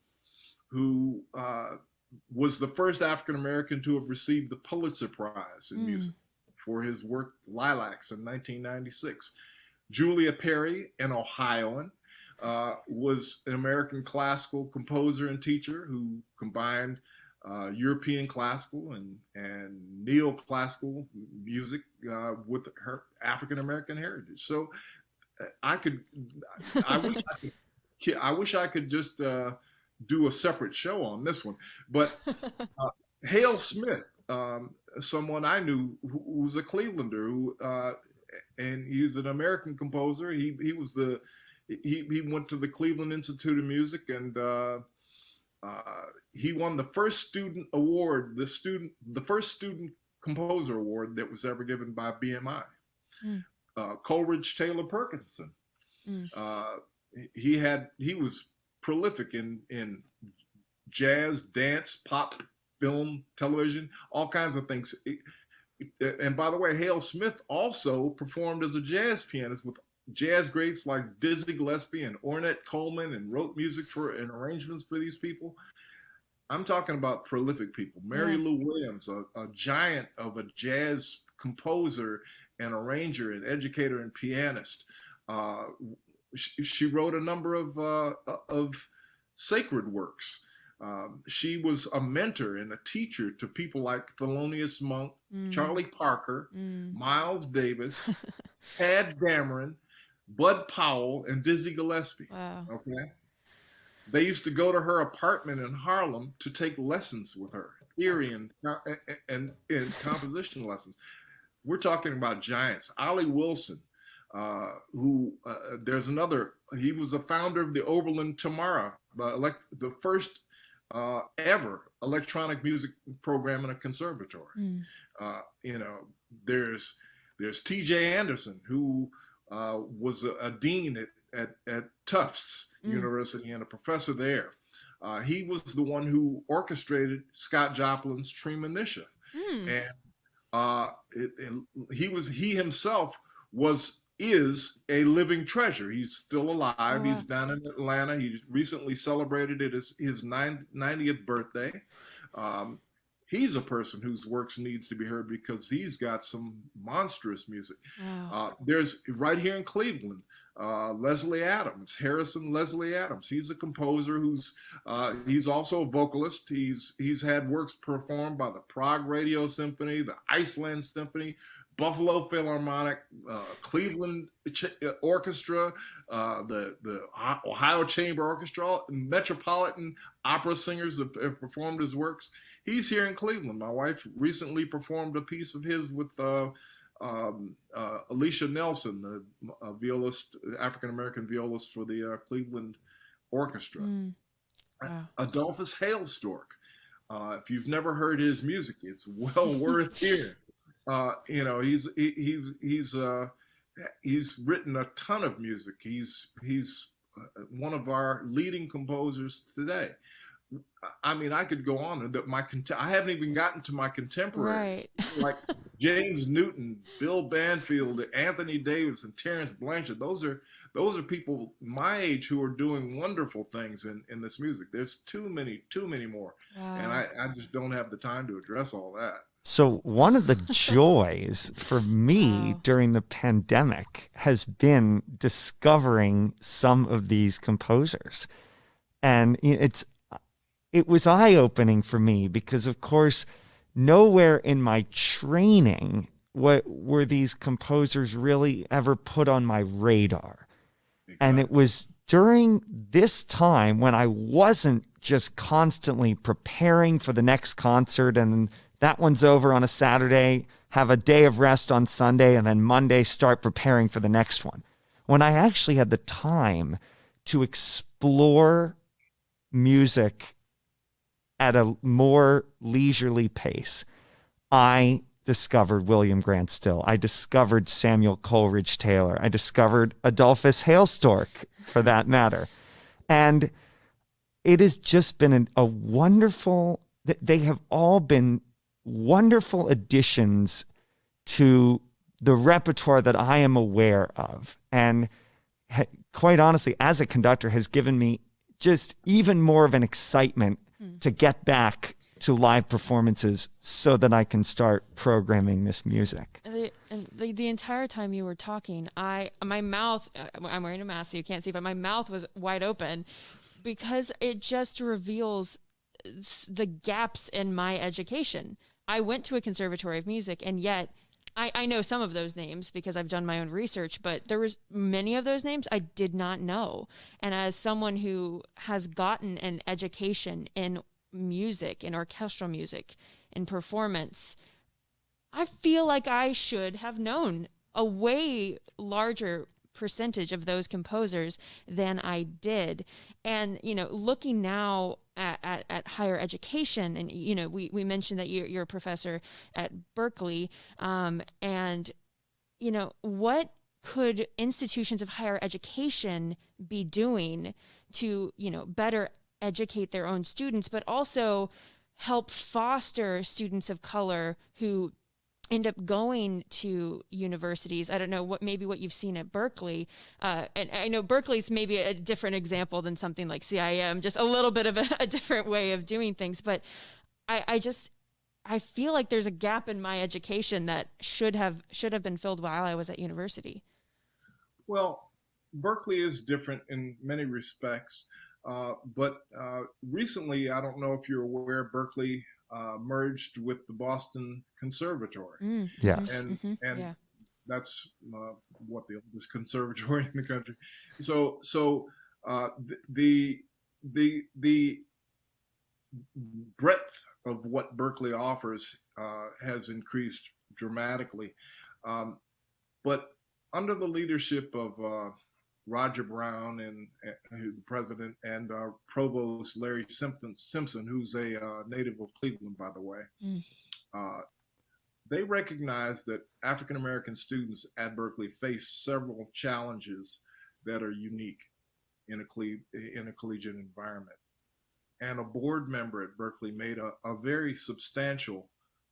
who uh, was the first African American to have received the Pulitzer Prize in mm. music for his work Lilacs in 1996. Julia Perry, an Ohioan, uh, was an American classical composer and teacher who combined uh, European classical and, and neoclassical music uh, with her African American heritage. So uh, I could, I wish I could, I wish I could just uh, do a separate show on this one. But uh, Hale Smith, um, someone I knew who, who was a Clevelander, who uh, and he's an American composer. He he was the he he went to the Cleveland Institute of Music and uh, he won the first student award, the student, the first student composer award that was ever given by BMI. Mm. Uh, Coleridge Taylor Perkinson. Mm. Uh, he had he was prolific in in jazz, dance, pop, film, television, all kinds of things. And by the way, Hale Smith also performed as a jazz pianist with jazz greats like Dizzy Gillespie and Ornette Coleman and wrote music for and arrangements for these people. I'm talking about prolific people. Mary. Lou Williams, a, a, giant of a jazz composer and arranger and educator and pianist. Uh, she, she, wrote a number of uh, of sacred works. Um, she was a mentor and a teacher to people like Thelonious Monk, mm. Charlie Parker, mm. Miles Davis, Tadd Dameron, Bud Powell, and Dizzy Gillespie. Wow. Okay. They used to go to her apartment in Harlem to take lessons with her, theory and and, and composition lessons. We're talking about giants. Ollie Wilson, uh, who uh, there's another. He was the founder of the Oberlin TIMARA, uh, elect, the first uh, ever electronic music program in a conservatory. Mm. you know, there's there's T.J. Anderson, who uh, was a, a, dean at, at, at Tufts mm. University and a professor there. Uh, he was the one who orchestrated Scott Joplin's Treemonisha. Mm. And uh, it, it, he was he himself was is a living treasure. He's still alive. Oh, wow. He's down in Atlanta. He recently celebrated it as his 90th birthday. Um, he's a person whose works needs to be heard because he's got some monstrous music. Wow. Uh, there's right here in Cleveland, uh, Leslie Adams, Harrison Leslie Adams. He's a composer who's uh, he's also a vocalist. He's he's had works performed by the Prague Radio Symphony, the Iceland Symphony, Buffalo Philharmonic, uh, Cleveland Ch- uh, Orchestra, uh, the the Ohio Chamber Orchestra, Metropolitan Opera singers have, have, performed his works. He's here in Cleveland. My wife recently performed a piece of his with uh, um, uh, Eliesha Nelson, the violist, African American violist for the uh, Cleveland Orchestra. Mm. Wow. Adolphus Hailstork. Uh, if you've never heard his music, it's well worth hearing. Uh, you know, he's he, he he's uh, he's written a ton of music. He's he's uh, one of our leading composers today. I mean, I could go on. That my I haven't even gotten to my contemporaries right. like James Newton, Bill Banfield, Anthony Davis, and Terence Blanchard. Those are those are people my age who are doing wonderful things in, in this music. There's too many, too many more, wow. and I, I just don't have the time to address all that. So one of the joys for me wow. during the pandemic has been discovering some of these composers, and it's uh, it was eye opening for me because, of course, nowhere in my training what were these composers really ever put on my radar. Exactly. And it was during this time when I wasn't just constantly preparing for the next concert and that one's over on a Saturday, have a day of rest on Sunday, and then Monday start preparing for the next one. When I actually had the time to explore music at a more leisurely pace, I discovered William Grant Still. I discovered Samuel Coleridge Taylor. I discovered Adolphus Hailstork, for that matter. And it has just been an, a wonderful, they have all been wonderful additions to the repertoire that I am aware of. And quite honestly, as a conductor, has given me just even more of an excitement mm. to get back to live performances so that I can start programming this music. The, and the, the entire time you were talking, I my mouth uh, I'm wearing a mask so you can't see, but my mouth was wide open because it just reveals the gaps in my education. I went to a conservatory of music and yet I, I know some of those names because I've done my own research, but there was many of those names I did not know. And as someone who has gotten an education in music, in orchestral music, in performance, I feel like I should have known a way larger percentage of those composers than I did. And, you know, looking now at, at, at, higher education, and, you know, we, we mentioned that you're, you're a professor at Berklee, um, and, you know, what could institutions of higher education be doing to, you know, better educate their own students, but also help foster students of color who end up going to universities. I don't know what maybe what you've seen at Berklee, uh, and I know Berklee's maybe a different example than something like CIM, just a little bit of a, a different way of doing things. But I, I just I feel like there's a gap in my education that should have should have been filled while I was at university. Well, Berklee is different in many respects. Uh, but uh, recently, I don't know if you're aware, Berklee uh, merged with the Boston Conservatory. Mm. Yes. And, mm-hmm. and yeah. that's uh, what the oldest conservatory in the country. So, so uh, the, the, the breadth of what Berklee offers uh, has increased dramatically. Um, but under the leadership of uh, Roger Brown and, and the president and uh, Provost Larry Simpson, Simpson who's a uh, native of Cleveland, by the way. Mm. Uh, they recognized that African American students at Berklee face several challenges that are unique in a, in a collegiate environment. And a board member at Berklee made a, a very substantial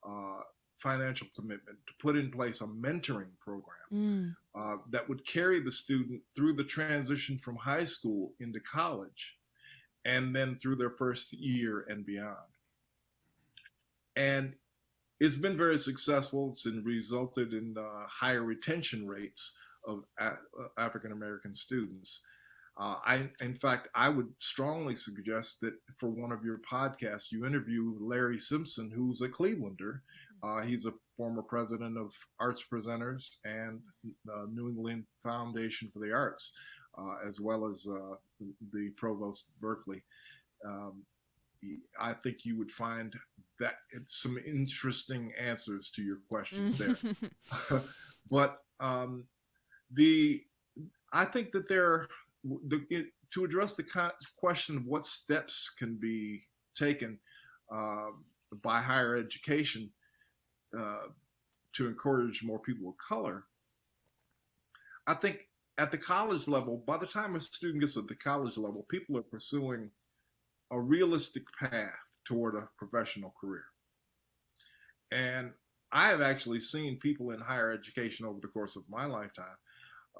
uh, financial commitment to put in place a mentoring program mm. uh, that would carry the student through the transition from high school into college and then through their first year and beyond. And it's been very successful. It's resulted in uh, higher retention rates of a- uh, African American students. Uh, I, in fact, I would strongly suggest that for one of your podcasts, you interview Larry Simpson, who's a Clevelander, uh, he's a former president of Arts Presenters and the New England Foundation for the Arts, uh, as well as uh, the provost of Berklee. Um, I think you would find that some interesting answers to your questions there. but um, the I think that there the, it, to address the question of what steps can be taken uh, by higher education uh, to encourage more people of color. I think at the college level, by the time a student gets to the college level, people are pursuing a realistic path toward a professional career. And I have actually seen people in higher education over the course of my lifetime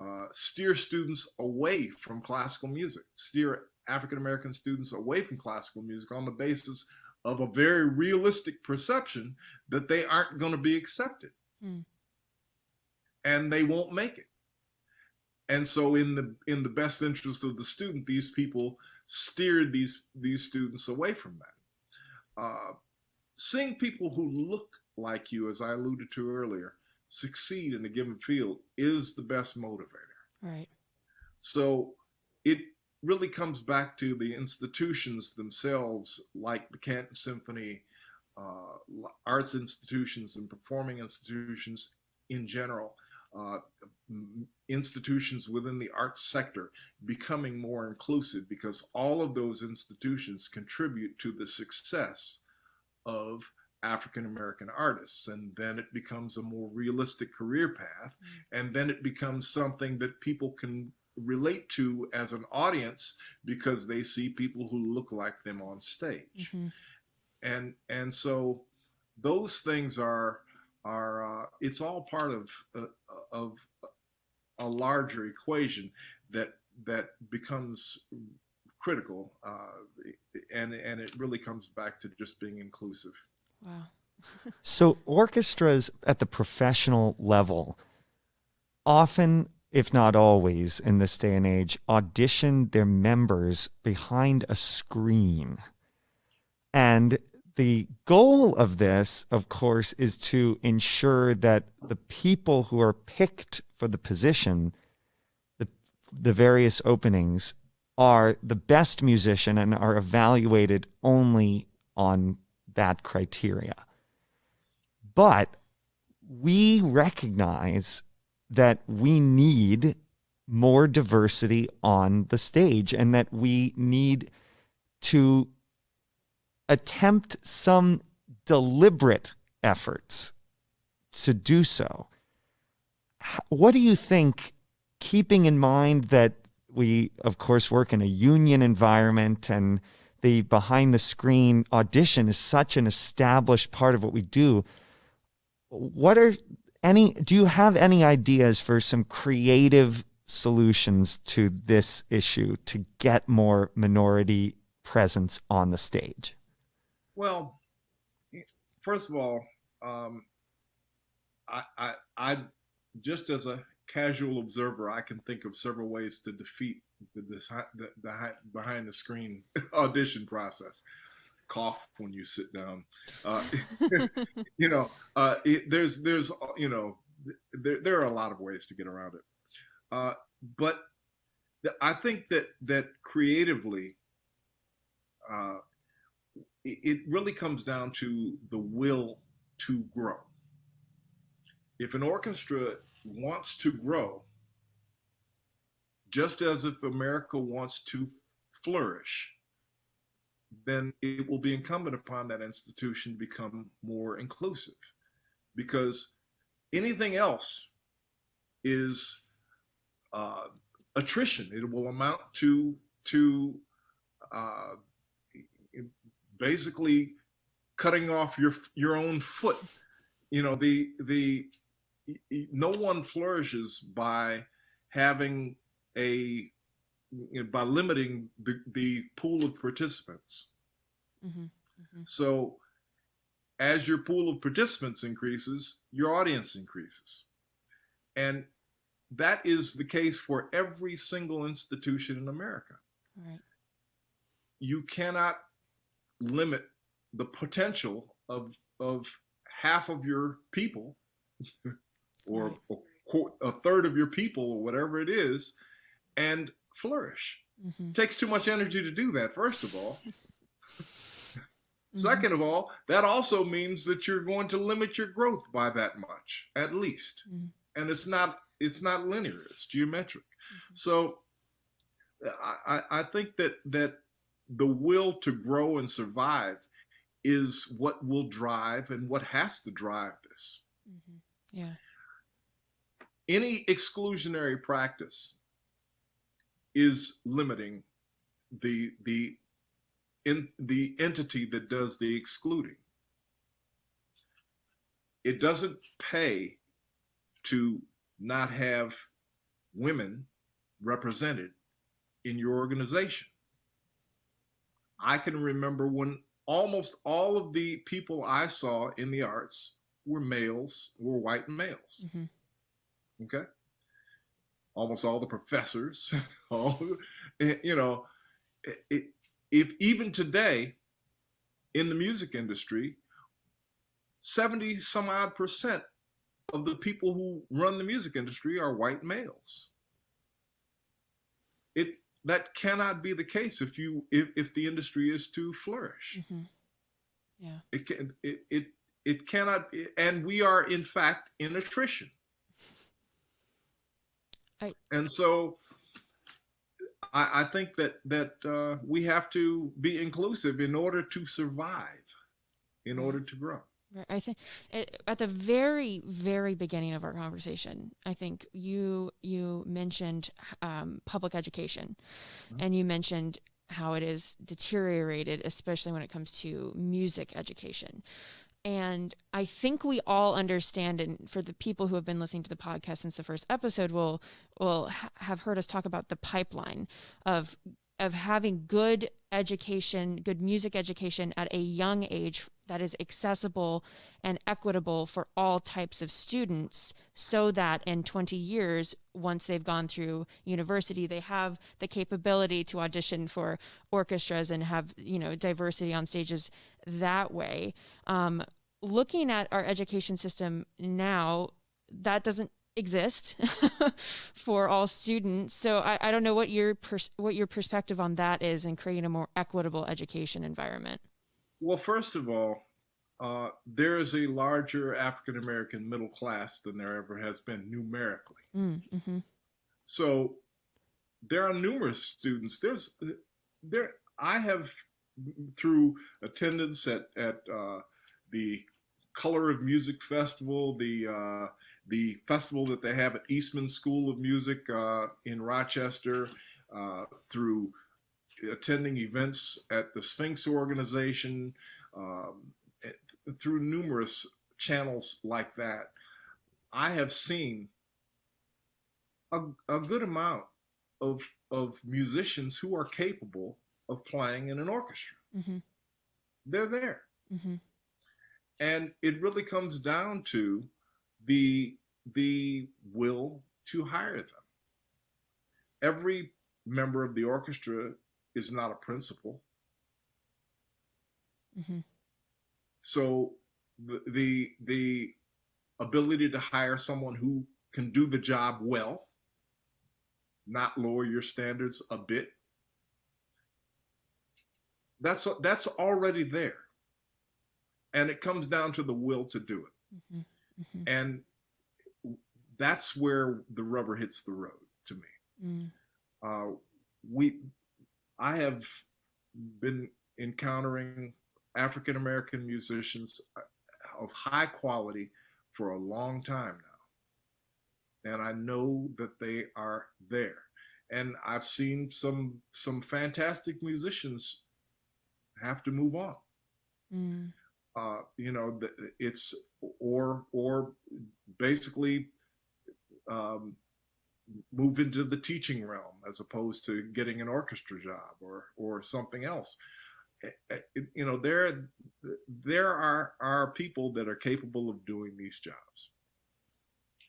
uh, steer students away from classical music, steer African American students away from classical music on the basis of a very realistic perception that they aren't going to be accepted mm. and they won't make it. And so in the in the best interest of the student, these people steered these these students away from that. Uh, seeing people who look like you, as I alluded to earlier, succeed in a given field is the best motivator. Right. So it really comes back to the institutions themselves, like the Canton Symphony, uh, arts institutions, and performing institutions in general. Uh, institutions within the arts sector becoming more inclusive because all of those institutions contribute to the success of African American artists. And then it becomes a more realistic career path. Mm-hmm. And then it becomes something that people can relate to as an audience because they see people who look like them on stage. Mm-hmm. And and so those things are are uh, it's all part of uh, of a larger equation that that becomes critical uh, and and it really comes back to just being inclusive wow so orchestras at the professional level often if not always in this day and age audition their members behind a screen and the goal of this, of course, is to ensure that the people who are picked for the position, the, the various openings, are the best musician and are evaluated only on that criteria. But we recognize that we need more diversity on the stage and that we need to attempt some deliberate efforts to do so. What do you think, keeping in mind that we, of course, work in a union environment and the behind the screen audition is such an established part of what we do? What are any, do you have any ideas for some creative solutions to this issue to get more minority presence on the stage? Well, first of all, um, I, I, I, just as a casual observer, I can think of several ways to defeat the, the, the behind the screen audition process. Cough when you sit down. Uh, you know, uh, it, there's there's you know there there are a lot of ways to get around it, uh, but I think that that creatively, uh, it really comes down to the will to grow. If an orchestra wants to grow, just as if America wants to flourish, then it will be incumbent upon that institution to become more inclusive. Because anything else is uh, attrition. It will amount to to uh, basically cutting off your your own foot. You know, the the no one flourishes by having a you know, by limiting the, the pool of participants. Mm-hmm. Mm-hmm. So as your pool of participants increases, your audience increases. And that is the case for every single institution in America. Right. You cannot limit the potential of of half of your people or a, a, third of your people or whatever it is and flourish mm-hmm. it takes too much energy to do that first of all Mm-hmm. Second of all, that also means that you're going to limit your growth by that much, at least. Mm-hmm. And it's not it's not linear; it's geometric. Mm-hmm. So, I, I think that that the will to grow and survive is what will drive and what has to drive this. Mm-hmm. Yeah. Any exclusionary practice is limiting the the in the entity that does the excluding. It doesn't pay to not have women represented in your organization. I can remember when almost all of the people I saw in the arts were males, were white males. Mm-hmm. Okay. Almost all the professors, all, eh, you know, it, if even today in the music industry, 70 some odd percent of the people who run the music industry are white males. It that cannot be the case if you if, if the industry is to flourish. Mm-hmm. Yeah. It can it, it it cannot and we are in fact in attrition. I, and so I, I think that that uh, we have to be inclusive in order to survive, in order to grow. I think at the very, very beginning of our conversation, I think you you mentioned um, public education, mm-hmm. and you mentioned how it is deteriorated, especially when it comes to music education. And I think we all understand, and for the people who have been listening to the podcast since the first episode, will will ha- have heard us talk about the pipeline of of having good education, good music education at a young age that is accessible and equitable for all types of students so that in 20 years once they've gone through university they have the capability to audition for orchestras and have you know diversity on stages that way. Um, looking at our education system now that doesn't exist for all students so I, I don't know what your pers- what your perspective on that is in creating a more equitable education environment well, first of all, uh, there is a larger African American middle class than there ever has been numerically. Mm, mm-hmm. So there are numerous students. There's there. I have through attendance at at uh, the Color of Music Festival, the uh, the festival that they have at Eastman School of Music uh, in Rochester, uh, through attending events at the Sphinx organization, um, through numerous channels like that, I have seen a, a good amount of of musicians who are capable of playing in an orchestra. Mm-hmm. They're there, mm-hmm. And it really comes down to the the will to hire them. Every member of the orchestra is not a principal. Mm-hmm. So the, the the ability to hire someone who can do the job well, not lower your standards a bit. That's that's already there, and it comes down to the will to do it, mm-hmm. Mm-hmm. and that's where the rubber hits the road to me. Mm. Uh, we I have been encountering African American musicians uh, of high quality for a long time now. And I know that they are there. And I've seen some some fantastic musicians have to move on. Mm. Uh, you know, it's or or basically um, move into the teaching realm as opposed to getting an orchestra job or or something else. Eh, eh, you know there there are are people that are capable of doing these jobs.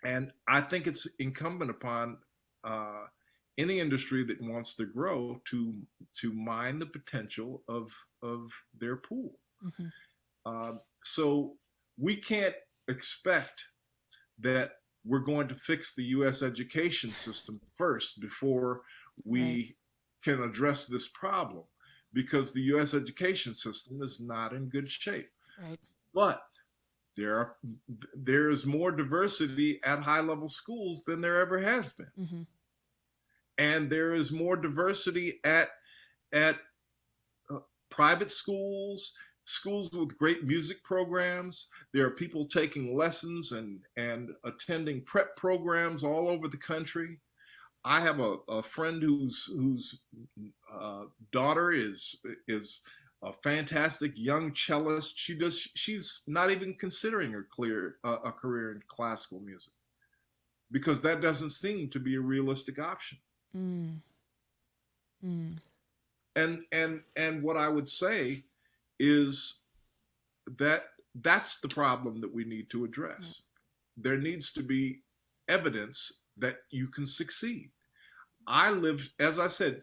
And i think it's incumbent upon uh, any industry that wants to grow to to mine the potential of of their pool. Mm-hmm. Uh, so we can't expect that we're going to fix the U.S. education system first before we can address this problem. because the U.S. education system is not in good shape. Right. But there are there is more diversity at high level schools than there ever has been, Mm-hmm. and there is more diversity at at uh, private schools, schools with great music programs. There are people taking lessons and and attending prep programs all over the country. I have a, a friend whose whose uh, daughter is is a fantastic young cellist. She does. She's not even considering a clear uh, a career in classical music because that doesn't seem to be a realistic option. Mm. Mm. And and and what I would say is that that's the problem that we need to address. There needs to be evidence that you can succeed. I lived, as I said,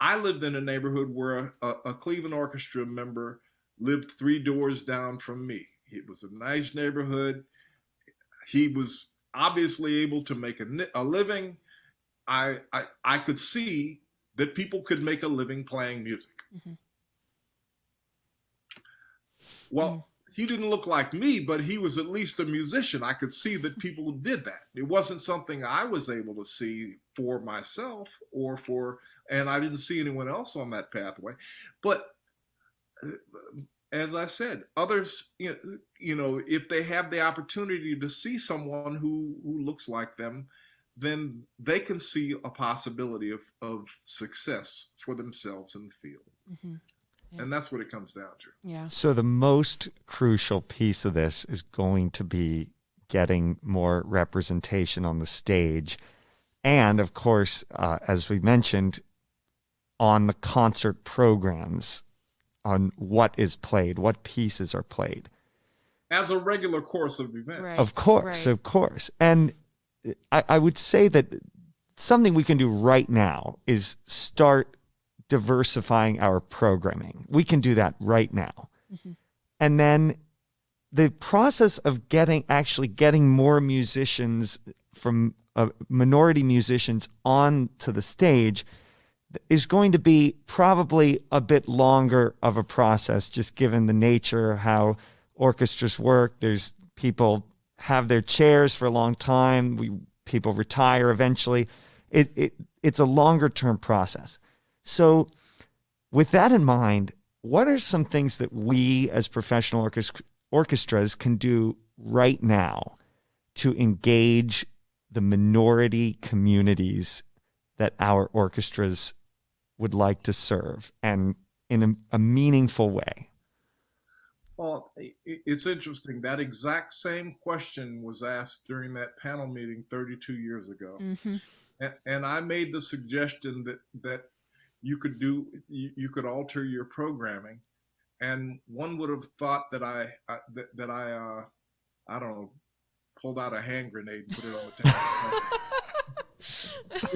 I lived in a neighborhood where a, a Cleveland Orchestra member lived three doors down from me. It was a nice neighborhood. He was obviously able to make a, a living. I, I I could see that people could make a living playing music. Mhm. Well, he didn't look like me, but he was at least a musician. I could see that people did that. It wasn't something I was able to see for myself or for, and I didn't see anyone else on that pathway. But uh, as I said, others, you know, if they have the opportunity to see someone who who looks like them, then they can see a possibility of of success for themselves in the field, hmm Yeah. and that's what it comes down to. Yeah. So the most crucial piece of this is going to be getting more representation on the stage, and of course, uh, as we mentioned, on the concert programs, on what is played, what pieces are played. As a regular course of events. Right. Of course, right. of course. And I, I would say that something we can do right now is start diversifying our programming. We can do that right now. Mhm. And then the process of getting actually getting more musicians from uh, minority musicians onto the stage is going to be probably a bit longer of a process just given the nature of how orchestras work there's people have their chairs for a long time we people retire eventually it, it it's a longer term process so with that in mind what are some things that we as professional orchest- orchestras can do right now to engage the minority communities that our orchestras would like to serve and in a, a meaningful way Well, i- i- it's interesting. That exact same question was asked during that panel meeting 32 years ago. hmm And, and I made the suggestion that, that you could do, you, you could alter your programming. And one would have thought that I, I that, that I, uh, I don't know, pulled out a hand grenade and put it on the table.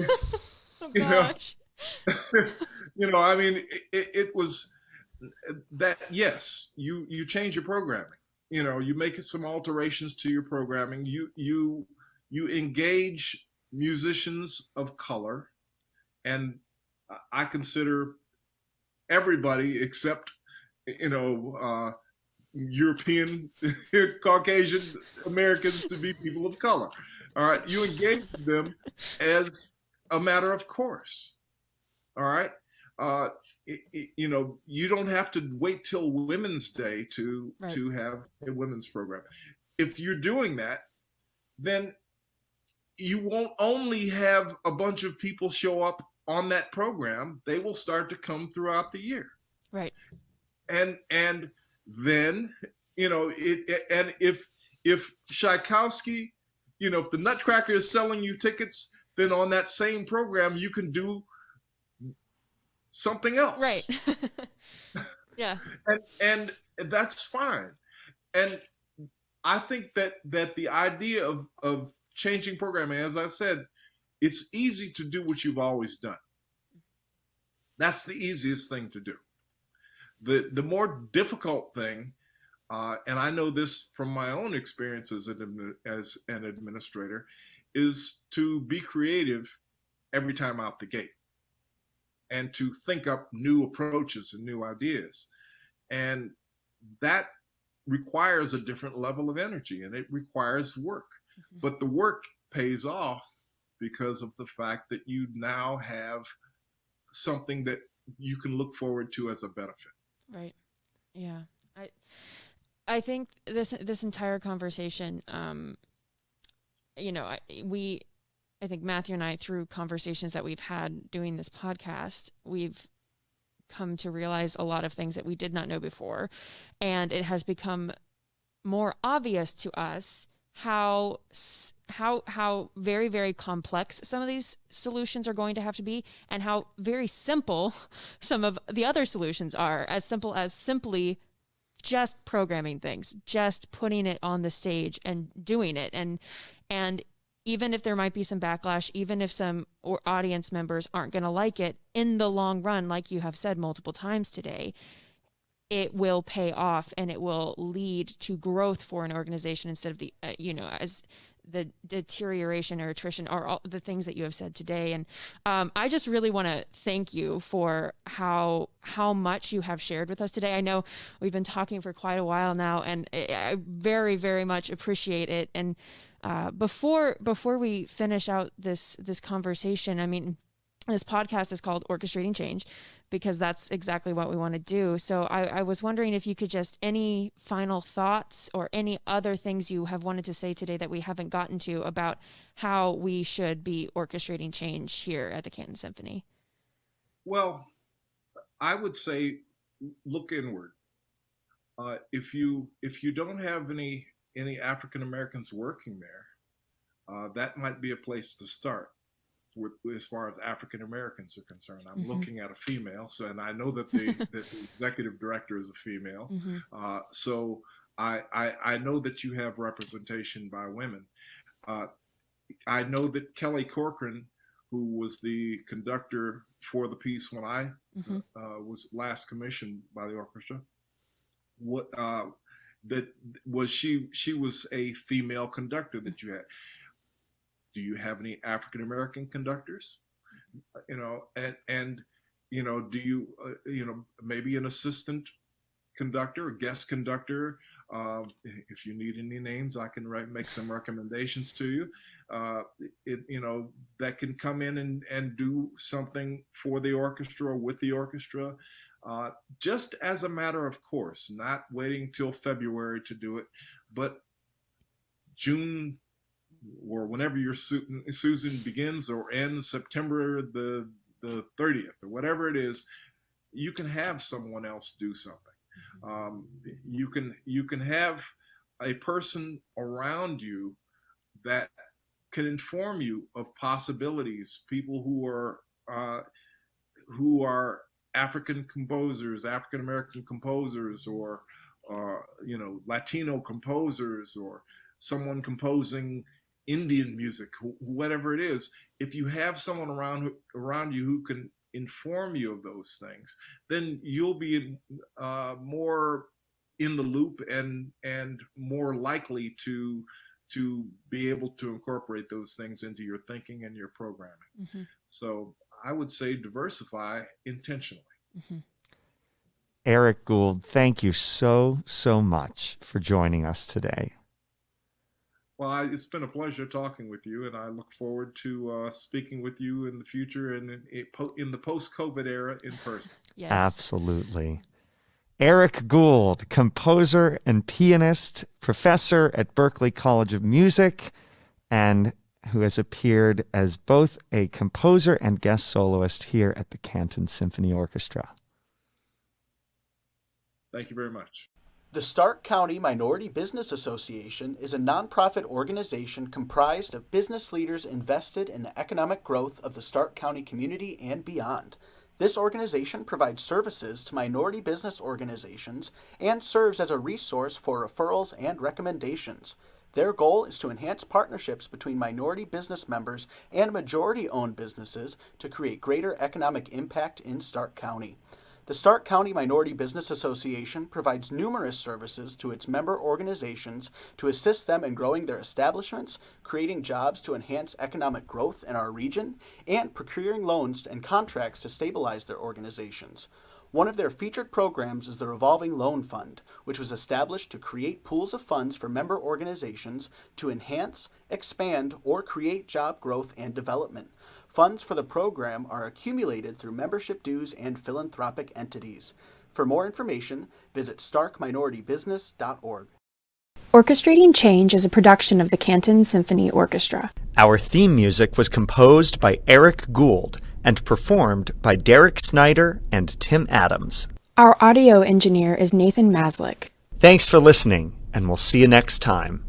oh You know, gosh. you know, I mean, it, it, it was that yes, you you change your programming. You know, you make some alterations to your programming. You you you engage musicians of color, and I consider everybody except you know uh, European Caucasian Americans to be people of color. All right, you engage them as a matter of course. All right. Uh, it, it- you know, you don't have to wait till Women's Day to Right. to have a women's program. If you're doing that, then you won't only have a bunch of people show up on that program; they will start to come throughout the year. Right. And and then you know it. And if if Tchaikovsky, you know, if the Nutcracker is selling you tickets, then on that same program you can do something else Right. yeah. and and that's fine and i think that that the idea of of changing programming as i said it's easy to do what you've always done that's the easiest thing to do the the more difficult thing uh, and i know this from my own experience as an, as an administrator is to be creative every time out the gate and to think up new approaches and new ideas. And that requires a different level of energy and it requires work. Mm-hmm. But the work pays off because of the fact that you now have something that you can look forward to as a benefit. Right. Yeah. I I think this this entire conversation um you know, I, we I think Matthew and I through conversations that we've had doing this podcast, we've come to realize a lot of things that we did not know before and it has become more obvious to us how how how very very complex some of these solutions are going to have to be and how very simple some of the other solutions are as simple as simply just programming things just putting it on the stage and doing it. And and even if there might be some backlash even if some or audience members aren't going to like it in the long run like you have said multiple times today it will pay off and it will lead to growth for an organization instead of the uh, you know as the deterioration or attrition or all the things that you have said today. And um, i just really want to thank you for how how much you have shared with us today. I know we've been talking for quite a while now and i very very much appreciate it. And uh, before before we finish out this this conversation i mean this podcast is called orchestrating change because that's exactly what we want to do. So I, I, was wondering if you could just any final thoughts or any other things you have wanted to say today that we haven't gotten to about how we should be orchestrating change here at the Canton Symphony. Well, I would say look inward. Uh, if you if you don't have any any African Americans working there, uh, that might be a place to start with, as far as African Americans are concerned. I'm mm-hmm. looking at a female, so and I know that the, that the executive director is a female. Mm-hmm. Uh, so I, I, I know that you have representation by women. Uh, I know that Kelly Corcoran, who was the conductor for the piece when I mm-hmm. uh, was last commissioned by the orchestra, what uh, that was she she was a female conductor that you had do you have any African American conductors? You know, and and you know, do you uh, you know maybe an assistant conductor, a guest conductor? Uh, if you need any names, I can write, make some recommendations to you. Uh, it, you know, that can come in and, and do something for the orchestra or with the orchestra, uh, just as a matter of course, not waiting till February to do it, but June or whenever your Susan begins or ends September the the 30th or whatever it is, you can have someone else do something. Mm-hmm. Um, you can you can have a person around you that can inform you of possibilities. People who are uh, who are African composers, African American composers, or uh, you know Latino composers, or someone composing Indian music, whatever it is, if you have someone around around you who can inform you of those things, then you'll be uh, more in the loop and and more likely to to be able to incorporate those things into your thinking and your programming. Mm-hmm. So I would say diversify intentionally. Mm-hmm. Eric Gould, thank you so, so much for joining us today. Well, I, it's been a pleasure talking with you, and I look forward to uh, speaking with you in the future and in, in the post-COVID era in person. Yes. Absolutely. Eric Gould, composer and pianist, professor at Berklee College of Music, and who has appeared as both a composer and guest soloist here at the Canton Symphony Orchestra. Thank you very much. The Stark County Minority Business Association is a nonprofit organization comprised of business leaders invested in the economic growth of the Stark County community and beyond. This organization provides services to minority business organizations and serves as a resource for referrals and recommendations. Their goal is to enhance partnerships between minority business members and majority owned businesses to create greater economic impact in Stark County. The Stark County Minority Business Association provides numerous services to its member organizations to assist them in growing their establishments, creating jobs to enhance economic growth in our region, and procuring loans and contracts to stabilize their organizations. One of their featured programs is the Revolving Loan Fund, which was established to create pools of funds for member organizations to enhance, expand, or create job growth and development. Funds for the program are accumulated through membership dues and philanthropic entities. For more information, visit starkminoritybusiness.org. Orchestrating Change is a production of the Canton Symphony Orchestra. Our theme music was composed by Eric Gould and performed by Derek Snyder and Tim Adams. Our audio engineer is Nathan Maslick. Thanks for listening, and we'll see you next time.